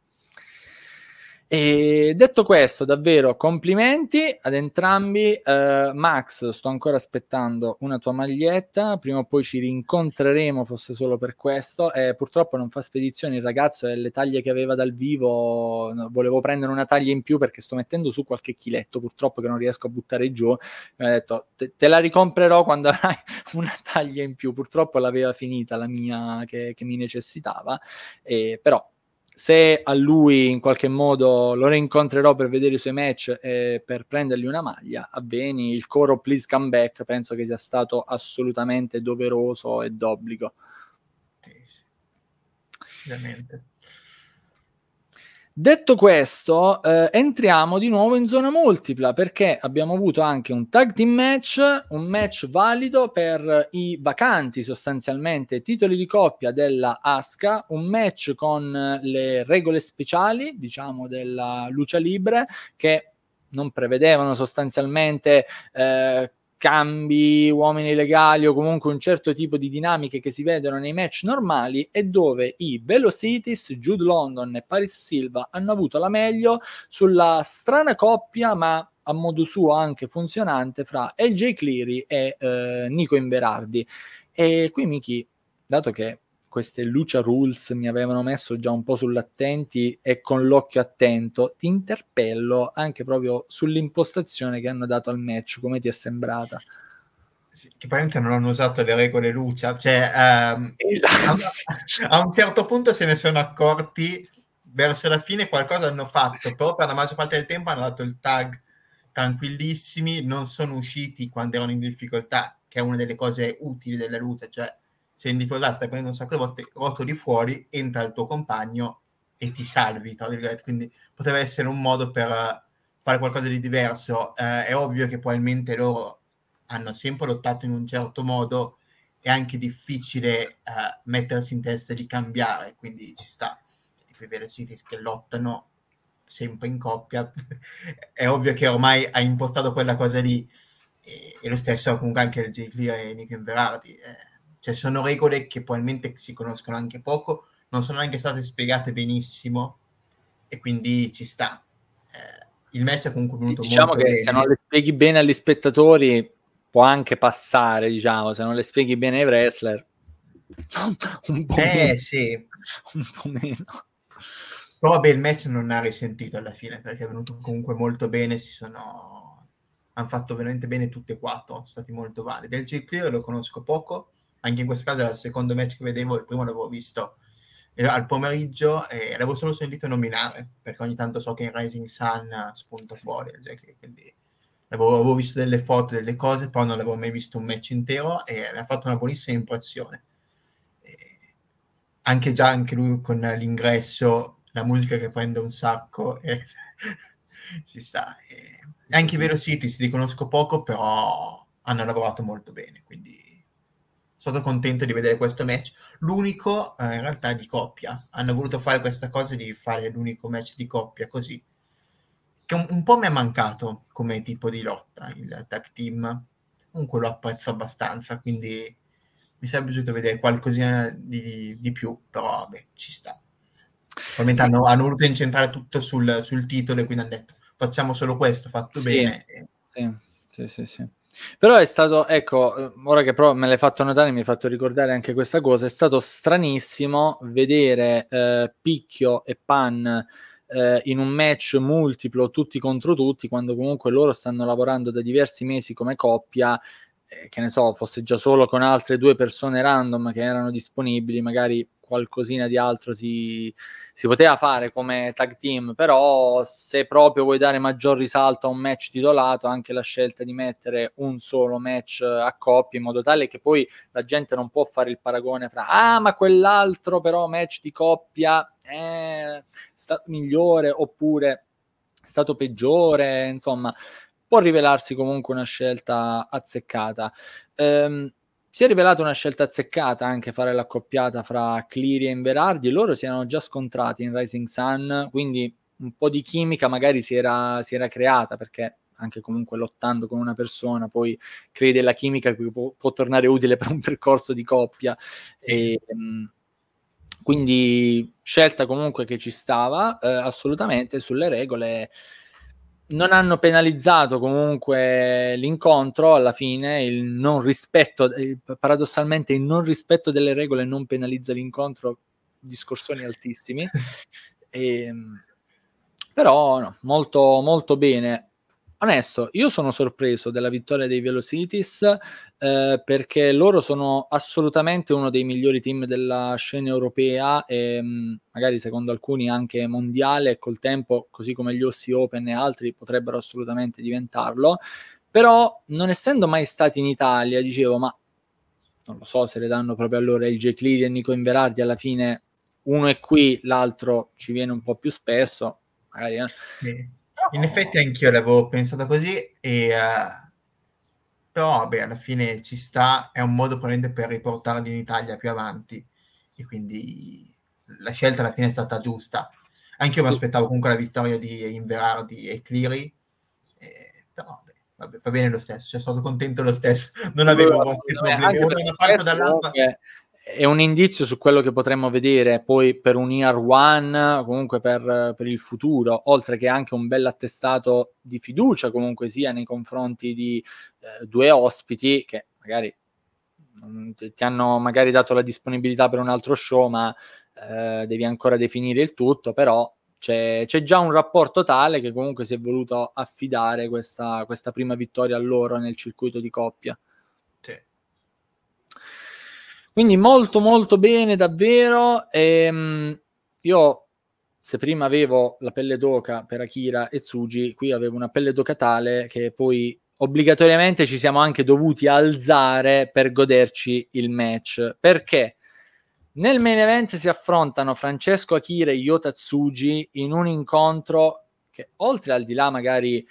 Speaker 1: E detto questo, davvero complimenti ad entrambi. Uh, Max, sto ancora aspettando una tua maglietta. Prima o poi ci rincontreremo, fosse solo per questo. Eh, purtroppo non fa spedizioni il ragazzo e le taglie che aveva dal vivo. Volevo prendere una taglia in più perché sto mettendo su qualche chiletto. Purtroppo che non riesco a buttare giù. Mi ha detto te, te, la ricomprerò quando avrai una taglia in più. Purtroppo l'aveva finita la mia che, che mi necessitava. Eh, però se a lui in qualche modo lo rincontrerò per vedere i suoi match e per prendergli una maglia, a Beni il coro Please Come Back penso che sia stato assolutamente doveroso e d'obbligo. Sì, sì.
Speaker 2: Ovviamente.
Speaker 1: Detto questo, eh, entriamo di nuovo in zona multipla perché abbiamo avuto anche un tag team match, un match valido per i vacanti sostanzialmente titoli di coppia della Asca, un match con le regole speciali, diciamo, della luce libre che non prevedevano sostanzialmente eh, cambi, uomini legali o comunque un certo tipo di dinamiche che si vedono nei match normali e dove i Velocities, Jude London e Paris Silva hanno avuto la meglio sulla strana coppia ma a modo suo anche funzionante fra LJ Cleary e eh, Nico Inverardi. E qui Miki, dato che queste Lucia Rules mi avevano messo già un po' sull'attenti e con l'occhio attento, ti interpello anche proprio sull'impostazione che hanno dato al match, come ti è sembrata?
Speaker 2: Sì, che praticamente non hanno usato le regole Lucia, cioè um, esatto. a, a, un certo punto se ne sono accorti, verso la fine qualcosa hanno fatto, però per la maggior parte del tempo hanno dato il tag tranquillissimi, non sono usciti quando erano in difficoltà, che è una delle cose utili della Lucia, cioè sei in difficoltà, stai prendendo un sacco di volte, rotoli fuori, entra il tuo compagno e ti salvi, tra virgolette. Quindi poteva essere un modo per fare qualcosa di diverso. Eh, è ovvio che probabilmente loro hanno sempre lottato in un certo modo, è anche difficile eh, mettersi in testa di cambiare, quindi ci sta. Tipo i Velocities che lottano sempre in coppia, è ovvio che ormai ha impostato quella cosa lì, e, e lo stesso comunque anche il J. Clear e Nico Inverardi. Eh cioè sono regole che probabilmente si conoscono anche poco, non sono neanche state spiegate benissimo e quindi ci sta. Eh, il match è comunque venuto
Speaker 1: diciamo
Speaker 2: molto
Speaker 1: che
Speaker 2: bene.
Speaker 1: se non le spieghi bene agli spettatori può anche passare, diciamo, se non le spieghi bene ai wrestler
Speaker 2: un po' eh, meno. sì. un po' meno. Però vabbè, il match non ha risentito alla fine perché è venuto comunque molto bene, si sono hanno fatto veramente bene tutte e quattro, sono stati molto validi. Del G-Clear lo conosco poco, anche in questo caso era il secondo match che vedevo, il primo l'avevo visto al pomeriggio e l'avevo solo sentito nominare, perché ogni tanto so che in Rising Sun spunta fuori, cioè, quindi avevo, avevo, visto delle foto, delle cose, poi non avevo mai visto un match intero e mi ha fatto una buonissima impressione. E anche già anche lui con l'ingresso, la musica che prende un sacco, e ci sta. E anche i Velocity si riconosco poco, però hanno lavorato molto bene, quindi stato contento di vedere questo match. L'unico eh, in realtà di coppia. Hanno voluto fare questa cosa di fare l'unico match di coppia così. Che un, un po' mi è mancato come tipo di lotta il tag team. Comunque lo apprezzo abbastanza, quindi mi sarebbe piaciuto vedere qualcosina di, di più, però vabbè, ci sta. Probabilmente sì. hanno, hanno, voluto incentrare tutto sul, sul, titolo e quindi hanno detto facciamo solo questo, fatto sì. bene.
Speaker 1: Sì, sì, sì. sì. Però è stato, ecco, eh, ora che però me l'hai fatto notare, mi hai fatto ricordare anche questa cosa, è stato stranissimo vedere eh, Picchio e Pan eh, in un match multiplo, tutti contro tutti, quando comunque loro stanno lavorando da diversi mesi come coppia, eh, che ne so, fosse già solo con altre due persone random che erano disponibili, magari qualcosina di altro si, si, poteva fare come tag team, però se proprio vuoi dare maggior risalto a un match titolato, anche la scelta di mettere un solo match a coppia in modo tale che poi la gente non può fare il paragone fra ah ma quell'altro però match di coppia è stato migliore oppure è stato peggiore, insomma può rivelarsi comunque una scelta azzeccata. Um, si è rivelata una scelta azzeccata anche fare l'accoppiata fra Cleary e Inverardi. Loro si erano già scontrati in Rising Sun, quindi un po' di chimica magari si era, si era creata perché anche comunque lottando con una persona, poi crei della chimica che può, può tornare utile per un percorso di coppia. E, um, quindi scelta comunque che ci stava eh, assolutamente sulle regole non hanno penalizzato comunque l'incontro alla fine, il non rispetto, paradossalmente il non rispetto delle regole non penalizza l'incontro, discorsoni altissimi. E, ehm, però no, molto, molto bene onesto, io sono sorpreso della vittoria dei Velocities eh, perché loro sono assolutamente uno dei migliori team della scena europea e mm, magari secondo alcuni anche mondiale col tempo, così come gli Ossi Open e altri, potrebbero assolutamente diventarlo. Però non essendo mai stati in Italia, dicevo, ma non lo so se le danno proprio a loro il J. Cleary e Nico Inverardi alla fine uno è qui, l'altro ci viene un po' più spesso, magari eh.
Speaker 2: In effetti anch'io l'avevo pensato così, e, uh, però vabbè, alla fine ci sta, è un modo probabilmente per riportarli in Italia più avanti e quindi la scelta alla fine è stata giusta. Anche io mi aspettavo comunque la vittoria di Inverardi e Cleary, eh, però vabbè, vabbè, va bene lo stesso, cioè, sono contento lo stesso, non avevo grossi problemi,
Speaker 1: da una parte o dall'altra è un indizio su quello che potremmo vedere poi per un year one, comunque per, per, il futuro, oltre che anche un bel attestato di fiducia comunque sia nei confronti di eh, due ospiti che magari mm, ti hanno magari dato la disponibilità per un altro show, ma eh, devi ancora definire il tutto, però c'è, c'è, già un rapporto tale che comunque si è voluto affidare questa, questa prima vittoria a loro nel circuito di coppia. Quindi molto molto bene davvero. Ehm, io se prima avevo la pelle d'oca per Akira e Tsuji, qui avevo una pelle d'oca tale che poi obbligatoriamente ci siamo anche dovuti alzare per goderci il match. Perché? Nel main event si affrontano Francesco Akira e Yota Tsuji in un incontro che oltre al di là magari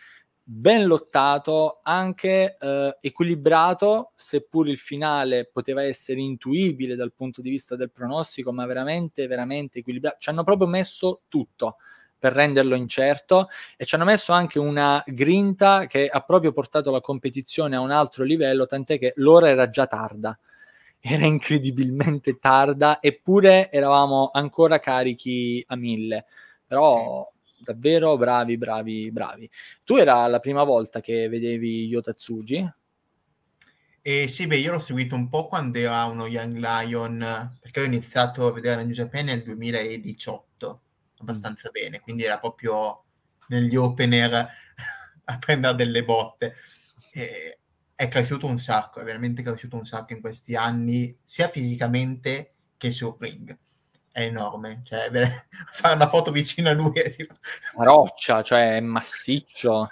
Speaker 1: ben lottato, anche eh, equilibrato, seppur il finale poteva essere intuibile dal punto di vista del pronostico, ma veramente, veramente equilibrato. Ci hanno proprio messo tutto per renderlo incerto e ci hanno messo anche una grinta che ha proprio portato la competizione a un altro livello, tant'è che l'ora era già tarda. Era incredibilmente tarda, eppure eravamo ancora carichi a mille. Però davvero bravi, bravi, bravi. Tu era la prima volta che vedevi Yotatsuji?
Speaker 2: Eh, sì, beh, io l'ho seguito un po' quando era uno Young Lion, perché ho iniziato a vedere New Japan nel 2018, abbastanza mm. bene, quindi era proprio negli opener a prendere delle botte. E è cresciuto un sacco, è veramente cresciuto un sacco in questi anni, sia fisicamente che sul ring è enorme. Cioè, fare una foto vicino a lui è tipo...
Speaker 1: Una roccia, cioè è massiccio.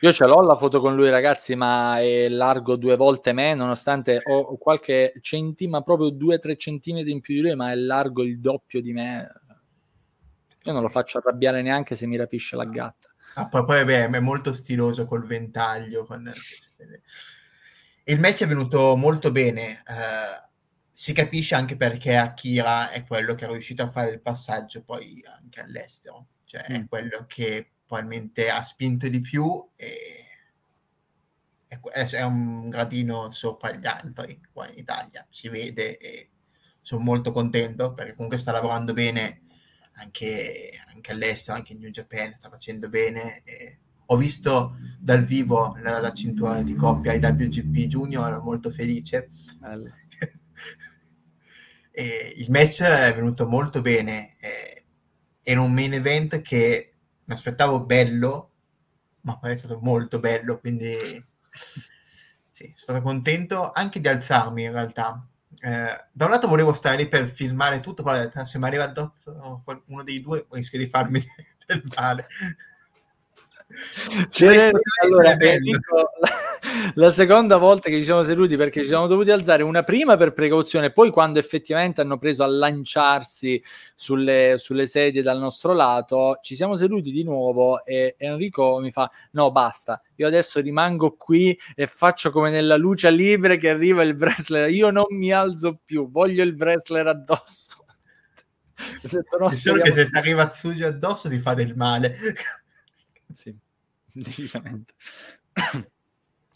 Speaker 1: Io ce l'ho la foto con lui, ragazzi, ma è largo due volte me, nonostante ho qualche centima, proprio due o tre centimetri in più di lui, ma è largo il doppio di me. Io non lo faccio arrabbiare neanche se mi rapisce la gatta.
Speaker 2: Ah, poi, poi beh, è molto stiloso col ventaglio. Con... Il match è venuto molto bene. Uh, si capisce anche perché Akira è quello che è riuscito a fare il passaggio poi anche all'estero, cioè mm. è quello che probabilmente ha spinto di più e è un gradino sopra gli altri qua in Italia, si vede e sono molto contento perché comunque sta lavorando bene anche, anche all'estero, anche in New Japan, sta facendo bene. ho visto dal vivo la, la cintura di coppia ai WGP Junior, ero molto felice. E il match è venuto molto bene. Eh, era un main event che mi aspettavo bello, ma poi è stato molto bello, quindi sì, sono contento anche di alzarmi in realtà. Eh, da un lato volevo stare lì per filmare tutto, poi se mi arriva addosso uno dei due rischio di farmi del male.
Speaker 1: Cioè, allora, Enrico, la, la, seconda volta che ci siamo seduti perché ci siamo dovuti alzare una prima per precauzione, poi quando effettivamente hanno preso a lanciarsi sulle, sulle sedie dal nostro lato, ci siamo seduti di nuovo e Enrico mi fa: No, basta, io adesso rimango qui e faccio come nella luce libera che arriva il wrestler. Io non mi alzo più, voglio il wrestler addosso.
Speaker 2: Detto, no, speriamo... che se ti arriva Tsuji addosso ti fa del male.
Speaker 1: Sì. decisamente.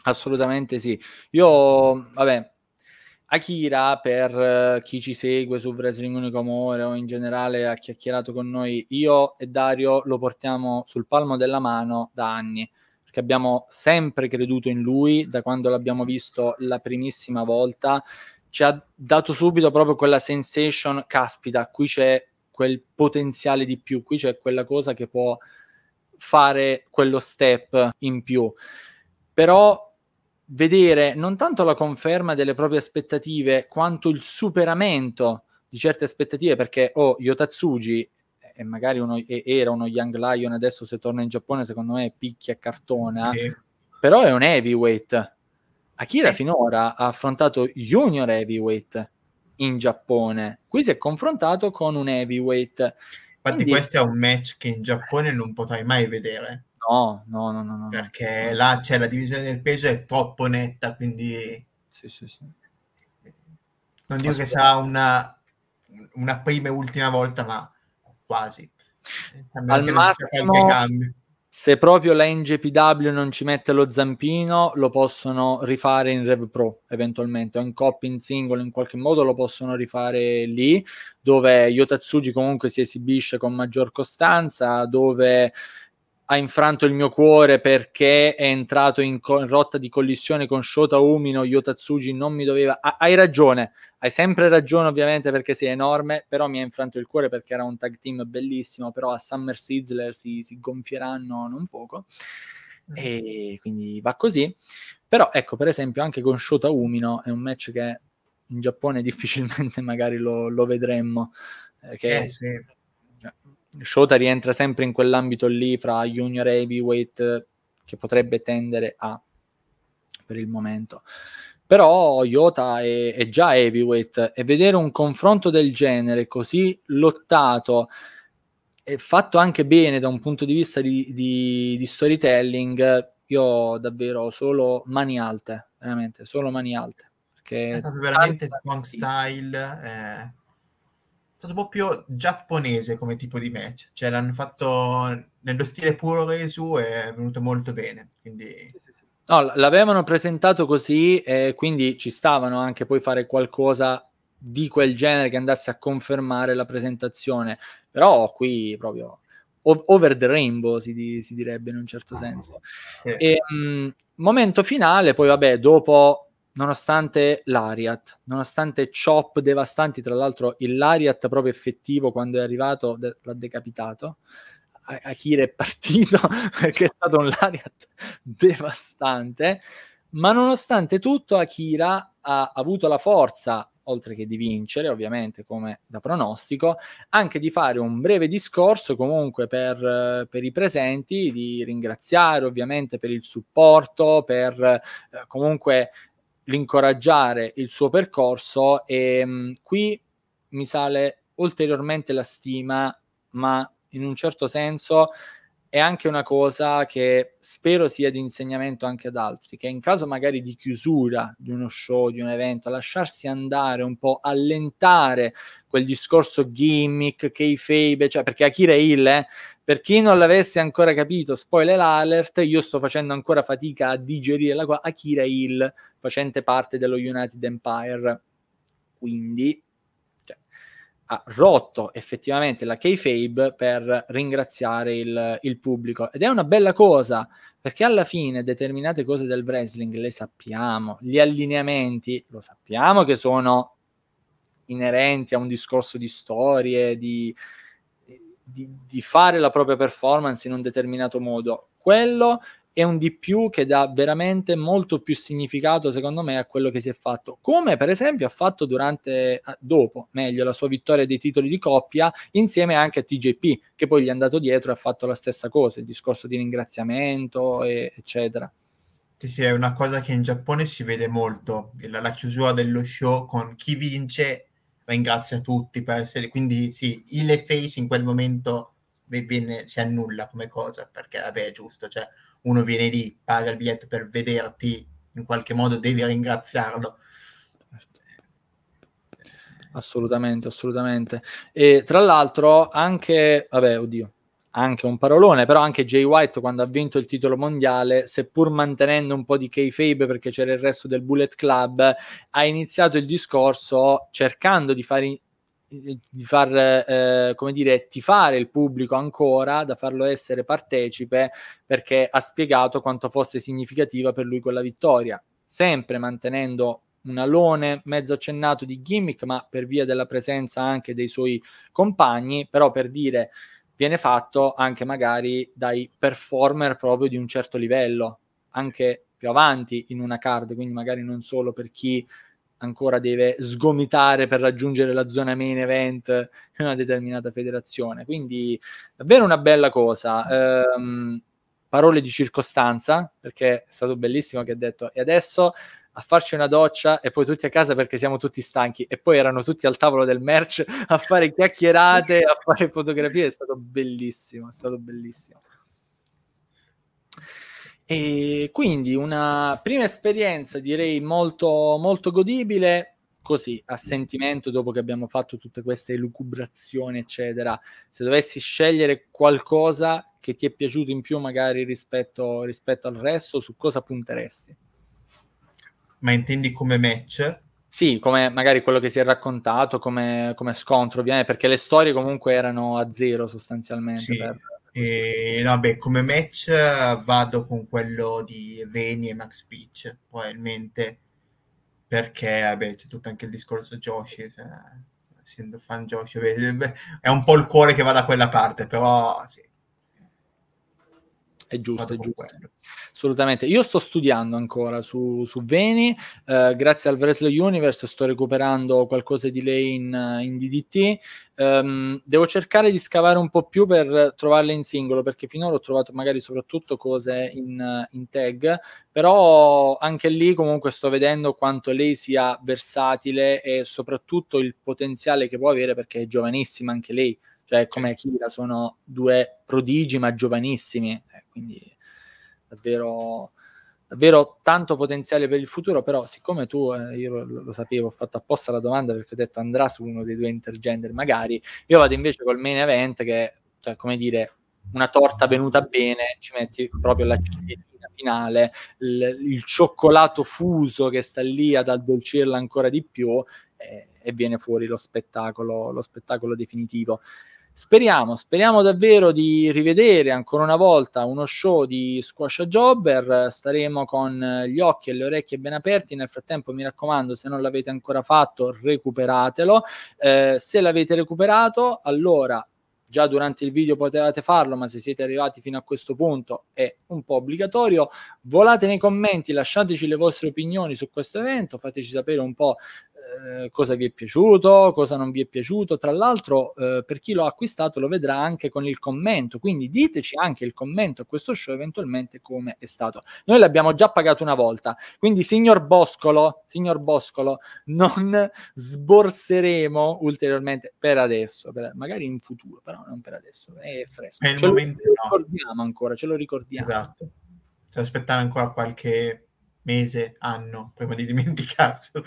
Speaker 1: Assolutamente sì. Io, vabbè, Akira, per uh, chi ci segue su Wrestling Unico Amore o in generale ha chiacchierato con noi, io e Dario lo portiamo sul palmo della mano da anni, perché abbiamo sempre creduto in lui da quando l'abbiamo visto la primissima volta. Ci ha dato subito proprio quella sensation, caspita, qui c'è quel potenziale di più, qui c'è quella cosa che può fare quello step in più. Però vedere non tanto la conferma delle proprie aspettative, quanto il superamento di certe aspettative, perché oh, Yotatsuji e magari uno, era uno Young Lion, adesso se torna in Giappone secondo me picchia cartona, sì. però è un heavyweight. Akira sì. finora ha affrontato junior heavyweight in Giappone, qui si è confrontato con un heavyweight
Speaker 2: Infatti Quindi... questo è un match che in Giappone non potrai mai vedere.
Speaker 1: No, no, no, no. no.
Speaker 2: Perché là c'è la divisione del peso è troppo netta, quindi... Sì, sì, sì. Non dico che sarà una, una prima e ultima volta, ma quasi.
Speaker 1: Al massimo, se proprio la NGPW non ci mette lo zampino, lo possono rifare in Rev Pro eventualmente, o in coppia, in singolo, in qualche modo lo possono rifare lì, dove Yotatsuji comunque si esibisce con maggior costanza, dove ha infranto il mio cuore perché è entrato in, co- in rotta di collisione con Shota Umino, Yotatsuji non mi doveva... Ha- hai ragione, hai sempre ragione ovviamente perché sei enorme, però mi ha infranto il cuore perché era un tag team bellissimo, però a Summer Sizzler si, si gonfieranno non poco mm. e quindi va così. Però ecco, per esempio, anche con Shota Umino è un match che in Giappone difficilmente magari lo, lo vedremmo.
Speaker 2: Eh, che eh, sì
Speaker 1: Shota rientra sempre in quell'ambito lì fra junior heavyweight che potrebbe tendere a per il momento. Però Iota è, è, già heavyweight e vedere un confronto del genere così lottato e fatto anche bene da un punto di vista di, di, di storytelling, io davvero solo mani alte, veramente, solo mani alte.
Speaker 2: Perché è stato veramente strong style. Eh stato proprio giapponese come tipo di match, cioè l'hanno fatto nello stile puro Resu e è venuto molto bene, quindi...
Speaker 1: No, l'avevano presentato così e quindi ci stavano anche poi fare qualcosa di quel genere che andasse a confermare la presentazione, però qui proprio over the rainbow si, si direbbe in un certo senso. Sì. E, um, momento finale, poi vabbè, dopo nonostante l'Ariat, nonostante chop devastanti, tra l'altro il Lariat proprio effettivo quando è arrivato de- l'ha decapitato. Akira è partito perché è stato un Lariat devastante, ma nonostante tutto Akira ha avuto la forza, oltre che di vincere, ovviamente come da pronostico, anche di fare un breve discorso comunque per, per i presenti, di ringraziare ovviamente per il supporto, per eh, comunque l'incoraggiare il suo percorso e mh, mm, qui mi sale ulteriormente la stima, ma in un certo senso è anche una cosa che spero sia di insegnamento anche ad altri, che in caso magari di chiusura di uno show, di un evento, lasciarsi andare un po', allentare quel discorso gimmick, kayfabe, cioè perché Akira Hill, eh, per chi non l'avesse ancora capito, spoiler alert, io sto facendo ancora fatica a digerire la cosa, Akira Hill facente parte dello United Empire. Quindi cioè, ha rotto effettivamente la kayfabe per ringraziare il, il pubblico ed è una bella cosa perché alla fine determinate cose del wrestling le sappiamo, gli allineamenti lo sappiamo che sono inerenti a un discorso di storie, di, di, di, fare la propria performance in un determinato modo. Quello è un di più che dà veramente molto più significato, secondo me, a quello che si è fatto. Come per esempio ha fatto durante, dopo, meglio, la sua vittoria dei titoli di coppia, insieme anche a TJP, che poi gli è andato dietro e ha fatto la stessa cosa, il discorso di ringraziamento, e, eccetera.
Speaker 2: Sì, sì, è una cosa che in Giappone si vede molto, la, la chiusura dello show con chi vince ringrazia tutti per essere, quindi sì, il face in quel momento viene, si annulla come cosa, perché vabbè è giusto, cioè uno viene lì, paga il biglietto per vederti, in qualche modo devi ringraziarlo.
Speaker 1: Assolutamente, assolutamente. E tra l'altro anche, vabbè, oddio, anche un parolone, però anche Jay White quando ha vinto il titolo mondiale, seppur mantenendo un po' di kayfabe perché c'era il resto del Bullet Club, ha iniziato il discorso cercando di fare di far, eh, come dire, tifare il pubblico ancora, da farlo essere partecipe, perché ha spiegato quanto fosse significativa per lui quella vittoria, sempre mantenendo un alone mezzo accennato di gimmick, ma per via della presenza anche dei suoi compagni, però per dire viene fatto anche magari dai performer proprio di un certo livello, anche più avanti in una card, quindi magari non solo per chi ancora deve sgomitare per raggiungere la zona main event in una determinata federazione. Quindi davvero una bella cosa. Ehm, parole di circostanza, perché è stato bellissimo che ha detto e adesso a farci una doccia e poi tutti a casa perché siamo tutti stanchi e poi erano tutti al tavolo del merch a fare chiacchierate, a fare fotografie, è stato bellissimo, è stato bellissimo. E quindi una prima esperienza direi molto, molto godibile, così a sentimento dopo che abbiamo fatto tutte queste elucubrazioni, eccetera. Se dovessi scegliere qualcosa che ti è piaciuto in più magari rispetto, rispetto al resto, su cosa punteresti?
Speaker 2: Ma intendi come match?
Speaker 1: Sì, come magari quello che si è raccontato come, come scontro, ovviamente, perché le storie comunque erano a zero sostanzialmente.
Speaker 2: Sì. Per E, vabbè, come match vado con quello di Veni e Max Peach, probabilmente, perché vabbè, c'è tutto anche il discorso Joshi, cioè, essendo fan Joshi, è un po' il cuore che va da quella parte, però sì,
Speaker 1: è giusto, è giusto. Assolutamente. Io sto studiando ancora su, su Veni, eh, grazie al Wrestling Universe sto recuperando qualcosa di lei in, in DDT. Um, ehm, devo cercare di scavare un po' più per trovarle in singolo, perché finora ho trovato magari soprattutto cose in, in tag, però anche lì comunque sto vedendo quanto lei sia versatile e soprattutto il potenziale che può avere, perché è giovanissima anche lei cioè come Akira sono due prodigi ma giovanissimi, eh, quindi davvero, davvero tanto potenziale per il futuro, però siccome tu, eh, io lo, lo, sapevo, ho fatto apposta la domanda perché ho detto andrà su uno dei due intergender magari, io vado invece col main event che, cioè, come dire, una torta venuta bene, ci metti proprio la ciliegina finale, il, il, cioccolato fuso che sta lì ad addolcirla ancora di più eh, e viene fuori lo spettacolo, lo spettacolo definitivo. Speriamo, speriamo davvero di rivedere ancora una volta uno show di Squash Jobber. Staremo con gli occhi e le orecchie ben aperti. Nel frattempo, mi raccomando, se non l'avete ancora fatto, recuperatelo. Eh, se l'avete recuperato, allora già durante il video potevate farlo, ma se siete arrivati fino a questo punto è un po' obbligatorio. Volate nei commenti, lasciateci le vostre opinioni su questo evento, fateci sapere un po' Eh, cosa vi è piaciuto, cosa non vi è piaciuto. Tra l'altro, eh, per chi l'ha acquistato lo vedrà anche con il commento, quindi diteci anche il commento a questo show eventualmente come è stato. Noi l'abbiamo già pagato una volta, quindi signor Boscolo, signor Boscolo, non sborseremo ulteriormente per adesso, per, magari in futuro, però non per adesso, è fresco.
Speaker 2: ce lo
Speaker 1: ricordiamo no. ancora, ce lo ricordiamo.
Speaker 2: Esatto. Cioè, aspettare ancora qualche mese, anno, prima di dimenticarselo.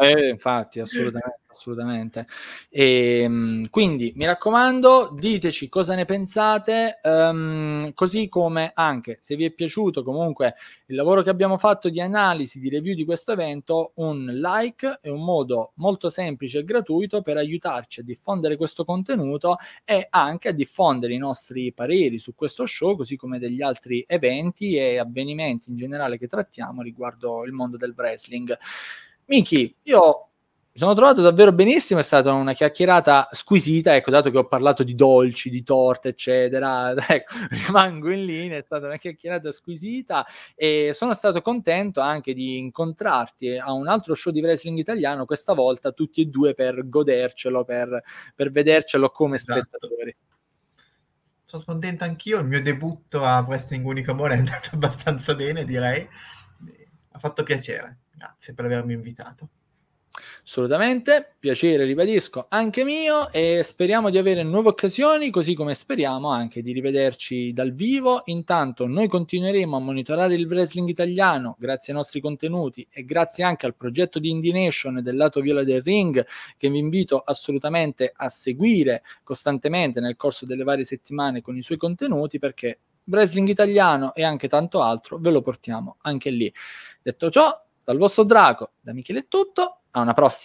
Speaker 1: eh, infatti, assolutamente assolutamente. E, ehm, quindi mi raccomando, diteci cosa ne pensate, um, così come anche se vi è piaciuto comunque il lavoro che abbiamo fatto di analisi, di review di questo evento, un like è un modo molto semplice e gratuito per aiutarci a diffondere questo contenuto e anche a diffondere i nostri pareri su questo show, così come degli altri eventi e avvenimenti in generale che trattiamo riguardo il mondo del wrestling. Miki, io mi sono trovato davvero benissimo, è stata una chiacchierata squisita, ecco, dato che ho parlato di dolci, di torte, eccetera, ecco, rimango in linea, è stata una chiacchierata squisita e sono stato contento anche di incontrarti a un altro show di wrestling italiano, questa volta tutti e due per godercelo, per, per vedercelo come esatto. spettatori.
Speaker 2: Sono contento anch'io, il mio debutto a Wrestling Unico Amore è andato abbastanza bene, direi. Ha fatto piacere, grazie per avermi invitato.
Speaker 1: Assolutamente, piacere, ribadisco, anche mio e speriamo di avere nuove occasioni, così come speriamo anche di rivederci dal vivo. Intanto noi continueremo a monitorare il wrestling italiano grazie ai nostri contenuti e grazie anche al progetto di Indie Nation del lato viola del ring che vi invito assolutamente a seguire costantemente nel corso delle varie settimane con i suoi contenuti perché wrestling italiano e anche tanto altro ve lo portiamo anche lì. Detto ciò, dal vostro Draco, da Michele è tutto a una prossima.